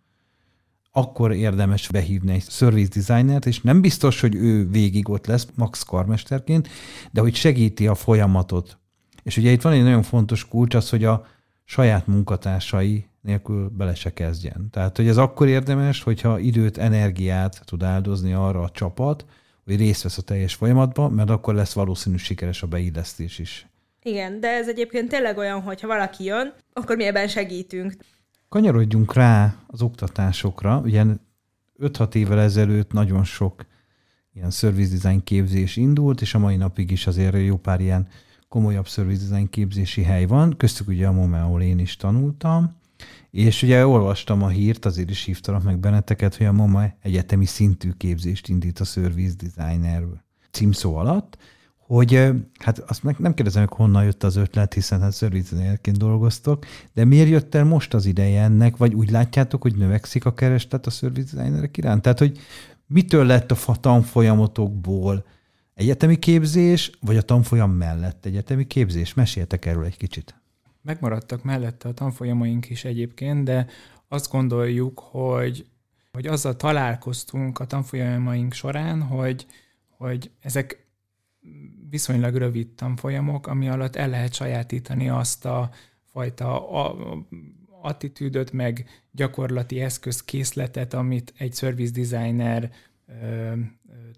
C: akkor érdemes behívni egy service designert, és nem biztos, hogy ő végig ott lesz, max karmesterként, de hogy segíti a folyamatot. És ugye itt van egy nagyon fontos kulcs az, hogy a saját munkatársai nélkül bele se kezdjen. Tehát, hogy ez akkor érdemes, hogyha időt, energiát tud áldozni arra a csapat, hogy részt vesz a teljes folyamatban, mert akkor lesz valószínű sikeres a beillesztés is.
B: Igen, de ez egyébként tényleg olyan, hogy ha valaki jön, akkor mi ebben segítünk.
C: Kanyarodjunk rá az oktatásokra. Ugye 5-6 évvel ezelőtt nagyon sok ilyen service design képzés indult, és a mai napig is azért jó pár ilyen komolyabb service design képzési hely van. Köztük ugye a MOME, ahol én is tanultam. És ugye olvastam a hírt, azért is hívtalak meg benneteket, hogy a MOMA egyetemi szintű képzést indít a Service Designer címszó alatt, hogy hát azt meg nem kérdezem, hogy honnan jött az ötlet, hiszen hát designerként dolgoztok, de miért jött el most az ideje ennek, vagy úgy látjátok, hogy növekszik a kereslet a service designerek iránt? Tehát, hogy mitől lett a tanfolyamotokból egyetemi képzés, vagy a tanfolyam mellett egyetemi képzés? Meséltek erről egy kicsit.
A: Megmaradtak mellette a tanfolyamaink is egyébként, de azt gondoljuk, hogy, hogy azzal találkoztunk a tanfolyamaink során, hogy, hogy ezek viszonylag rövid tanfolyamok, ami alatt el lehet sajátítani azt a fajta attitűdöt, meg gyakorlati eszközkészletet, amit egy service designer ö, ö,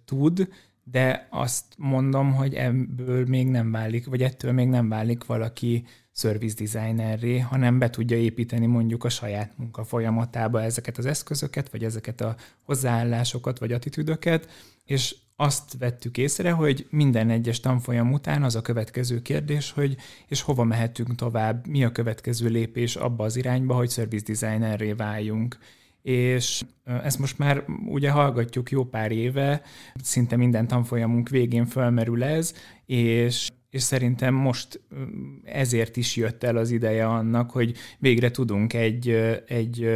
A: tud, de azt mondom, hogy ebből még nem válik, vagy ettől még nem válik valaki service designerré, hanem be tudja építeni mondjuk a saját munka folyamatába ezeket az eszközöket, vagy ezeket a hozzáállásokat, vagy attitűdöket, és azt vettük észre, hogy minden egyes tanfolyam után az a következő kérdés, hogy és hova mehetünk tovább, mi a következő lépés abba az irányba, hogy service designerré váljunk. És ezt most már ugye hallgatjuk jó pár éve, szinte minden tanfolyamunk végén fölmerül ez, és és szerintem most ezért is jött el az ideje annak, hogy végre tudunk egy, egy,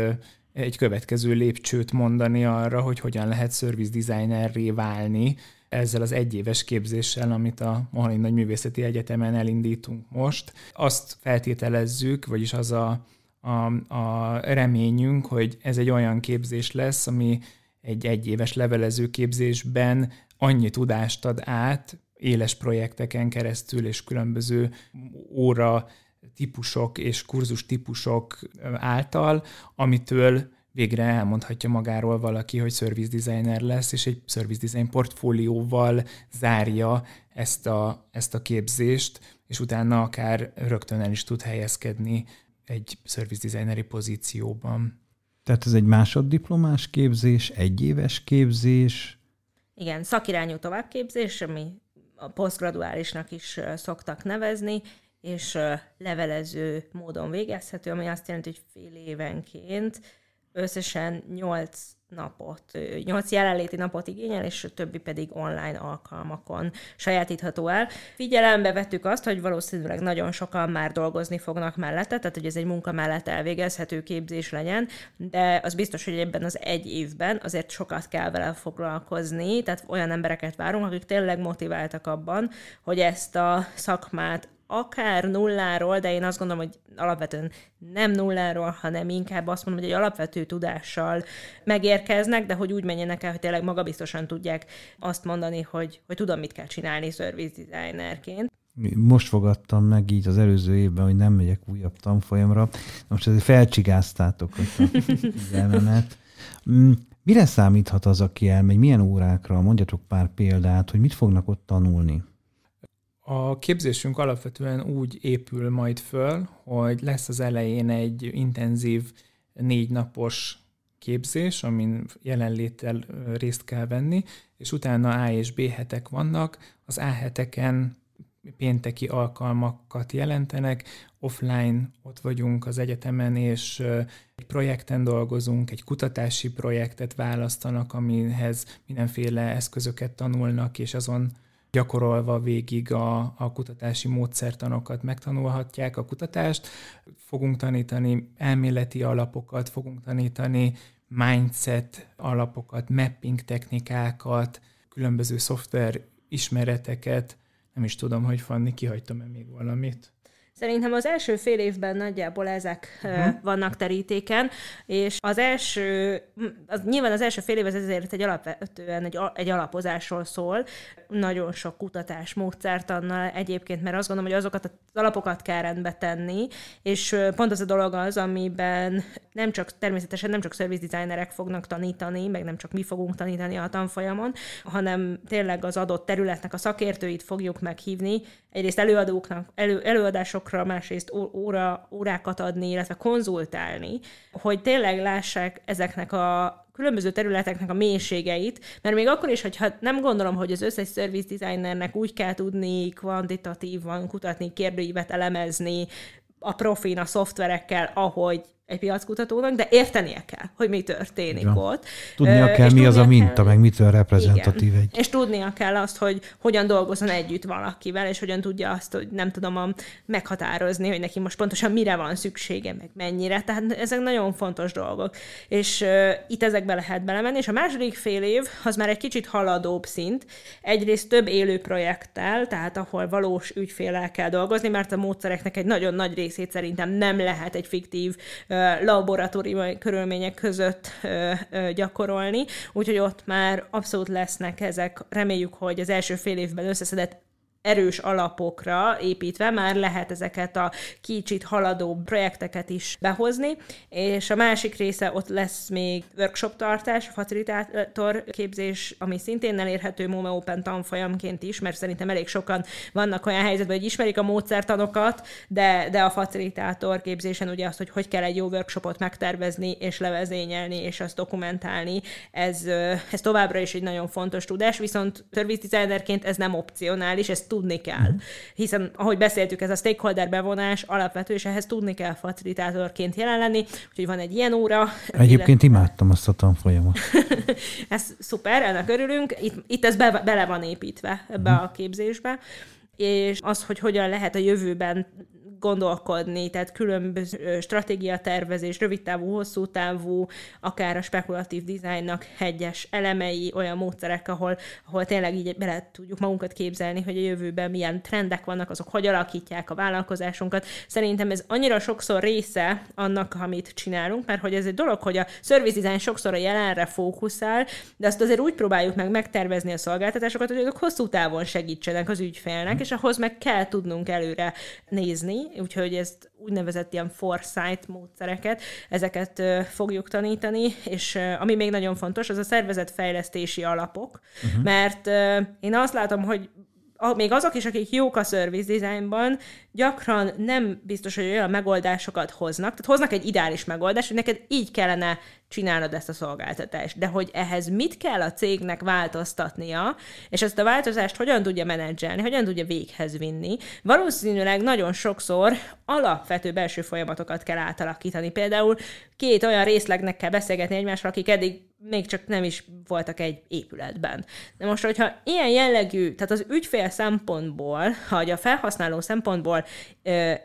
A: egy következő lépcsőt mondani arra, hogy hogyan lehet service designerré válni ezzel az egyéves képzéssel, amit a Mohalin Nagy Művészeti Egyetemen elindítunk most. Azt feltételezzük, vagyis az a, a, a reményünk, hogy ez egy olyan képzés lesz, ami egy egyéves levelező képzésben annyi tudást ad át, éles projekteken keresztül és különböző óra típusok és kurzus típusok által, amitől végre elmondhatja magáról valaki, hogy service designer lesz, és egy service design portfólióval zárja ezt a, ezt a képzést, és utána akár rögtön el is tud helyezkedni egy service designeri pozícióban.
C: Tehát ez egy másoddiplomás képzés, egyéves képzés?
B: Igen, szakirányú továbbképzés, ami a posztgraduálisnak is szoktak nevezni, és levelező módon végezhető, ami azt jelenti, hogy fél évenként összesen 8 napot, 8 jelenléti napot igényel, és a többi pedig online alkalmakon sajátítható el. Figyelembe vettük azt, hogy valószínűleg nagyon sokan már dolgozni fognak mellette, tehát hogy ez egy munka mellett elvégezhető képzés legyen, de az biztos, hogy ebben az egy évben azért sokat kell vele foglalkozni, tehát olyan embereket várunk, akik tényleg motiváltak abban, hogy ezt a szakmát akár nulláról, de én azt gondolom, hogy alapvetően nem nulláról, hanem inkább azt mondom, hogy egy alapvető tudással megérkeznek, de hogy úgy menjenek el, hogy tényleg magabiztosan tudják azt mondani, hogy, hogy tudom, mit kell csinálni service designerként.
C: Most fogadtam meg így az előző évben, hogy nem megyek újabb tanfolyamra. Most ezért felcsigáztátok a elmenet. Mm, mire számíthat az, aki elmegy? Milyen órákra? Mondjatok pár példát, hogy mit fognak ott tanulni?
A: A képzésünk alapvetően úgy épül majd föl, hogy lesz az elején egy intenzív négy napos képzés, amin jelenléttel részt kell venni, és utána A és B hetek vannak. Az A heteken pénteki alkalmakat jelentenek, offline ott vagyunk az egyetemen, és egy projekten dolgozunk, egy kutatási projektet választanak, amihez mindenféle eszközöket tanulnak, és azon gyakorolva végig a, a kutatási módszertanokat megtanulhatják a kutatást. Fogunk tanítani elméleti alapokat, fogunk tanítani mindset alapokat, mapping technikákat, különböző szoftver ismereteket. Nem is tudom, hogy Fanni, kihagytam-e még valamit.
B: Szerintem az első fél évben nagyjából ezek uh-huh. vannak terítéken, és az első, az, nyilván az első fél év ez ezért egy alapvetően egy, egy alapozásról szól, nagyon sok kutatás módszertannal egyébként, mert azt gondolom, hogy azokat az alapokat kell rendbe tenni, és pont az a dolog az, amiben nem csak természetesen nem csak service designerek fognak tanítani, meg nem csak mi fogunk tanítani a tanfolyamon, hanem tényleg az adott területnek a szakértőit fogjuk meghívni, egyrészt előadóknak, elő, előadásokra, másrészt óra, órákat adni, illetve konzultálni, hogy tényleg lássák ezeknek a különböző területeknek a mélységeit, mert még akkor is, hogyha nem gondolom, hogy az összes service designernek úgy kell tudni kvantitatívan kutatni, kérdőívet elemezni, a profin, a szoftverekkel, ahogy egy piackutatónak, de értenie kell, hogy mi történik ja. ott.
C: Tudnia kell, mi az a minta, kell, meg mitől reprezentatív igen. egy.
B: És tudnia kell azt, hogy hogyan dolgozzon együtt valakivel, és hogyan tudja azt, hogy nem tudom meghatározni, hogy neki most pontosan mire van szüksége, meg mennyire. Tehát ezek nagyon fontos dolgok. És uh, itt ezekbe lehet belemenni, és a második fél év az már egy kicsit haladóbb szint. Egyrészt több élő projekttel, tehát ahol valós ügyfélel kell dolgozni, mert a módszereknek egy nagyon nagy részét szerintem nem lehet egy fiktív laboratóriumi körülmények között gyakorolni, úgyhogy ott már abszolút lesznek ezek, reméljük, hogy az első fél évben összeszedett erős alapokra építve már lehet ezeket a kicsit haladó projekteket is behozni, és a másik része ott lesz még workshop tartás, facilitátor képzés, ami szintén elérhető MOME Open tanfolyamként is, mert szerintem elég sokan vannak olyan helyzetben, hogy ismerik a módszertanokat, de, de a facilitátor képzésen ugye azt, hogy hogy kell egy jó workshopot megtervezni és levezényelni, és azt dokumentálni, ez, ez továbbra is egy nagyon fontos tudás, viszont service designerként ez nem opcionális, ez tudni kell. Hiszen, ahogy beszéltük, ez a stakeholder bevonás alapvető, és ehhez tudni kell facilitátorként jelen lenni, úgyhogy van egy ilyen óra.
C: Egyébként illetve... imádtam azt a tanfolyamot.
B: ez szuper, ennek örülünk. Itt, itt ez be, bele van építve ebbe mm. a képzésbe és az, hogy hogyan lehet a jövőben gondolkodni, tehát különböző stratégiatervezés, rövidtávú, hosszú távú, akár a spekulatív dizájnnak egyes elemei, olyan módszerek, ahol, ahol tényleg így bele tudjuk magunkat képzelni, hogy a jövőben milyen trendek vannak, azok hogy alakítják a vállalkozásunkat. Szerintem ez annyira sokszor része annak, amit csinálunk, mert hogy ez egy dolog, hogy a service design sokszor a jelenre fókuszál, de azt azért úgy próbáljuk meg megtervezni a szolgáltatásokat, hogy azok hosszú távon segítsenek az ügyfélnek, és ahhoz meg kell tudnunk előre nézni, úgyhogy ezt úgynevezett ilyen foresight módszereket, ezeket fogjuk tanítani, és ami még nagyon fontos, az a szervezetfejlesztési alapok, uh-huh. mert én azt látom, hogy még azok is, akik jók a service designban, gyakran nem biztos, hogy olyan megoldásokat hoznak. Tehát hoznak egy ideális megoldást, hogy neked így kellene csinálnod ezt a szolgáltatást. De hogy ehhez mit kell a cégnek változtatnia, és ezt a változást hogyan tudja menedzselni, hogyan tudja véghez vinni, valószínűleg nagyon sokszor alapvető belső folyamatokat kell átalakítani. Például két olyan részlegnek kell beszélgetni egymással, akik eddig még csak nem is voltak egy épületben. De most, hogyha ilyen jellegű, tehát az ügyfél szempontból, vagy a felhasználó szempontból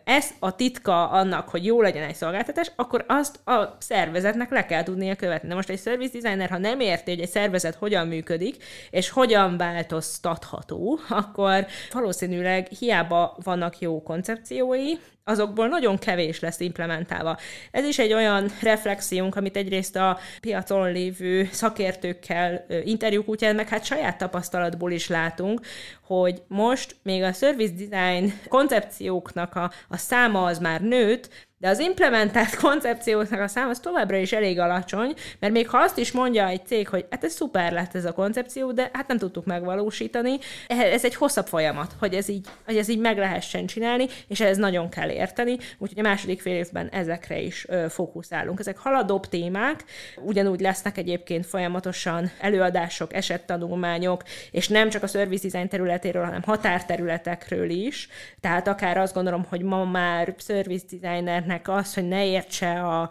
B: ez a titka annak, hogy jó legyen egy szolgáltatás, akkor azt a szervezetnek le kell tudnia követni. De most egy service designer, ha nem érti, hogy egy szervezet hogyan működik, és hogyan változtatható, akkor valószínűleg hiába vannak jó koncepciói, azokból nagyon kevés lesz implementálva. Ez is egy olyan reflexiónk, amit egyrészt a piacon lévő szakértőkkel interjúk útján, meg hát saját tapasztalatból is látunk, hogy most még a service design koncepcióknak a, a száma az már nőtt, de az implementált koncepcióknak a száma az továbbra is elég alacsony, mert még ha azt is mondja egy cég, hogy hát ez szuper lett ez a koncepció, de hát nem tudtuk megvalósítani, ez egy hosszabb folyamat, hogy ez így, hogy ez így meg lehessen csinálni, és ez nagyon kell érteni, úgyhogy a második fél évben ezekre is fókuszálunk. Ezek haladóbb témák, ugyanúgy lesznek egyébként folyamatosan előadások, esettanulmányok, és nem csak a service design területéről, hanem határterületekről is, tehát akár azt gondolom, hogy ma már service designer embernek az, hogy ne értse a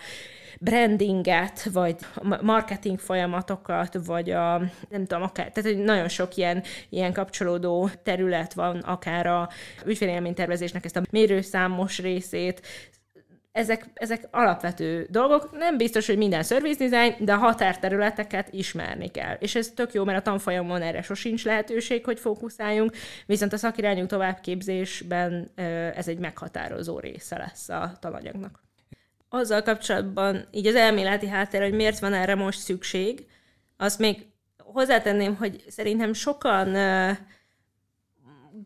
B: brandinget, vagy marketing folyamatokat, vagy a, nem tudom, akár, tehát hogy nagyon sok ilyen, ilyen kapcsolódó terület van, akár a ügyfélélménytervezésnek ezt a mérőszámos részét, ezek, ezek alapvető dolgok. Nem biztos, hogy minden service design, de a határterületeket ismerni kell. És ez tök jó, mert a tanfolyamon erre sosincs lehetőség, hogy fókuszáljunk, viszont a szakirányú továbbképzésben ez egy meghatározó része lesz a tananyagnak. Azzal kapcsolatban így az elméleti háttér, hogy miért van erre most szükség, azt még hozzátenném, hogy szerintem sokan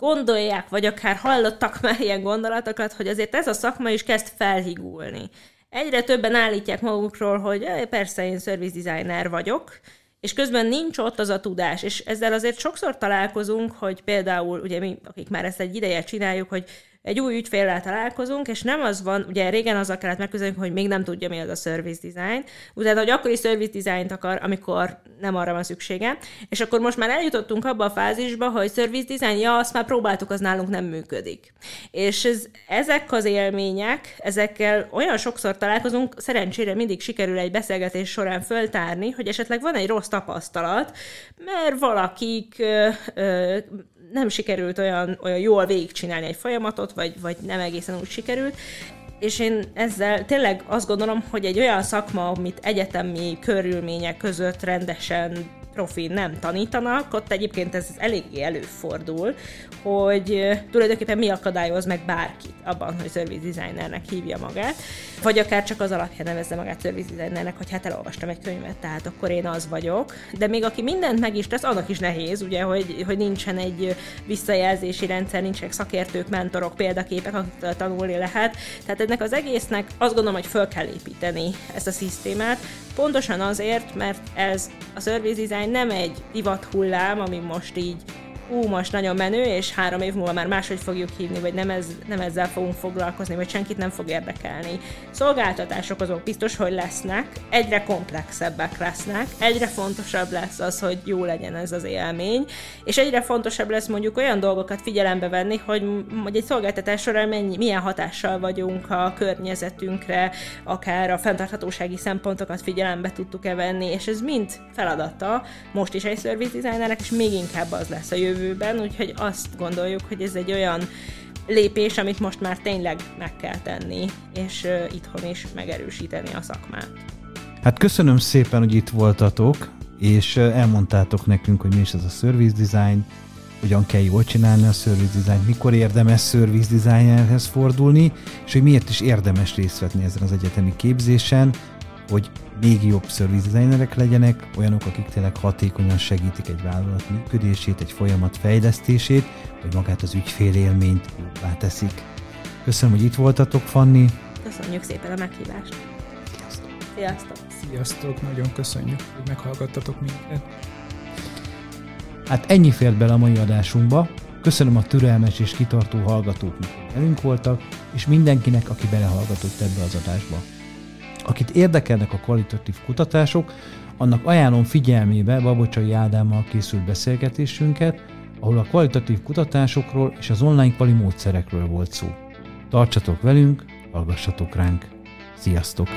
B: gondolják, vagy akár hallottak már ilyen gondolatokat, hogy azért ez a szakma is kezd felhigulni. Egyre többen állítják magukról, hogy persze én service designer vagyok, és közben nincs ott az a tudás, és ezzel azért sokszor találkozunk, hogy például, ugye mi, akik már ezt egy ideje csináljuk, hogy egy új ügyféllel találkozunk, és nem az van, ugye régen azzal kellett megközelni, hogy még nem tudja, mi az a service design, utána, hogy akkor is service design akar, amikor nem arra van szüksége, és akkor most már eljutottunk abba a fázisba, hogy service design, ja, azt már próbáltuk, az nálunk nem működik. És ez, ezek az élmények, ezekkel olyan sokszor találkozunk, szerencsére mindig sikerül egy beszélgetés során föltárni, hogy esetleg van egy rossz tapasztalat, mert valakik ö, ö, nem sikerült olyan, olyan jól végigcsinálni egy folyamatot, vagy, vagy nem egészen úgy sikerült, és én ezzel tényleg azt gondolom, hogy egy olyan szakma, amit egyetemi körülmények között rendesen profi nem tanítanak, ott egyébként ez eléggé előfordul, hogy tulajdonképpen mi akadályoz meg bárkit abban, hogy service designernek hívja magát, vagy akár csak az alapján nevezze magát service designernek, hogy hát elolvastam egy könyvet, tehát akkor én az vagyok. De még aki mindent meg is tesz, annak is nehéz, ugye, hogy, hogy nincsen egy visszajelzési rendszer, nincsenek szakértők, mentorok, példaképek, akik tanulni lehet. Tehát ennek az egésznek azt gondolom, hogy föl kell építeni ezt a szisztémát, pontosan azért, mert ez a service design nem egy divat hullám, ami most így ú, most nagyon menő, és három év múlva már máshogy fogjuk hívni, vagy nem, ez, nem ezzel fogunk foglalkozni, vagy senkit nem fog érdekelni. Szolgáltatások azok biztos, hogy lesznek, egyre komplexebbek lesznek, egyre fontosabb lesz az, hogy jó legyen ez az élmény, és egyre fontosabb lesz mondjuk olyan dolgokat figyelembe venni, hogy, hogy egy szolgáltatás során mennyi, milyen hatással vagyunk a környezetünkre, akár a fenntarthatósági szempontokat figyelembe tudtuk-e venni, és ez mind feladata. Most is egy service designernek, és még inkább az lesz a jövő jövőben, úgyhogy azt gondoljuk, hogy ez egy olyan lépés, amit most már tényleg meg kell tenni, és itthon is megerősíteni a szakmát.
C: Hát köszönöm szépen, hogy itt voltatok, és elmondtátok nekünk, hogy mi is ez a service design, hogyan kell jól csinálni a service design, mikor érdemes service designerhez fordulni, és hogy miért is érdemes részt venni ezen az egyetemi képzésen, hogy még jobb service designerek legyenek, olyanok, akik tényleg hatékonyan segítik egy vállalat működését, egy folyamat fejlesztését, vagy magát az ügyfélélményt jobbá teszik. Köszönöm, hogy itt voltatok, Fanni.
B: Köszönjük szépen a meghívást. Sziasztok!
A: Sziasztok, nagyon köszönjük, hogy meghallgattatok minket.
C: Hát ennyi fért bele a mai adásunkba. Köszönöm a türelmes és kitartó hallgatóknak, hogy velünk voltak, és mindenkinek, aki belehallgatott ebbe az adásba. Akit érdekelnek a kvalitatív kutatások, annak ajánlom figyelmébe Babocsai Ádámmal készült beszélgetésünket, ahol a kvalitatív kutatásokról és az online kvali módszerekről volt szó. Tartsatok velünk, hallgassatok ránk! Sziasztok!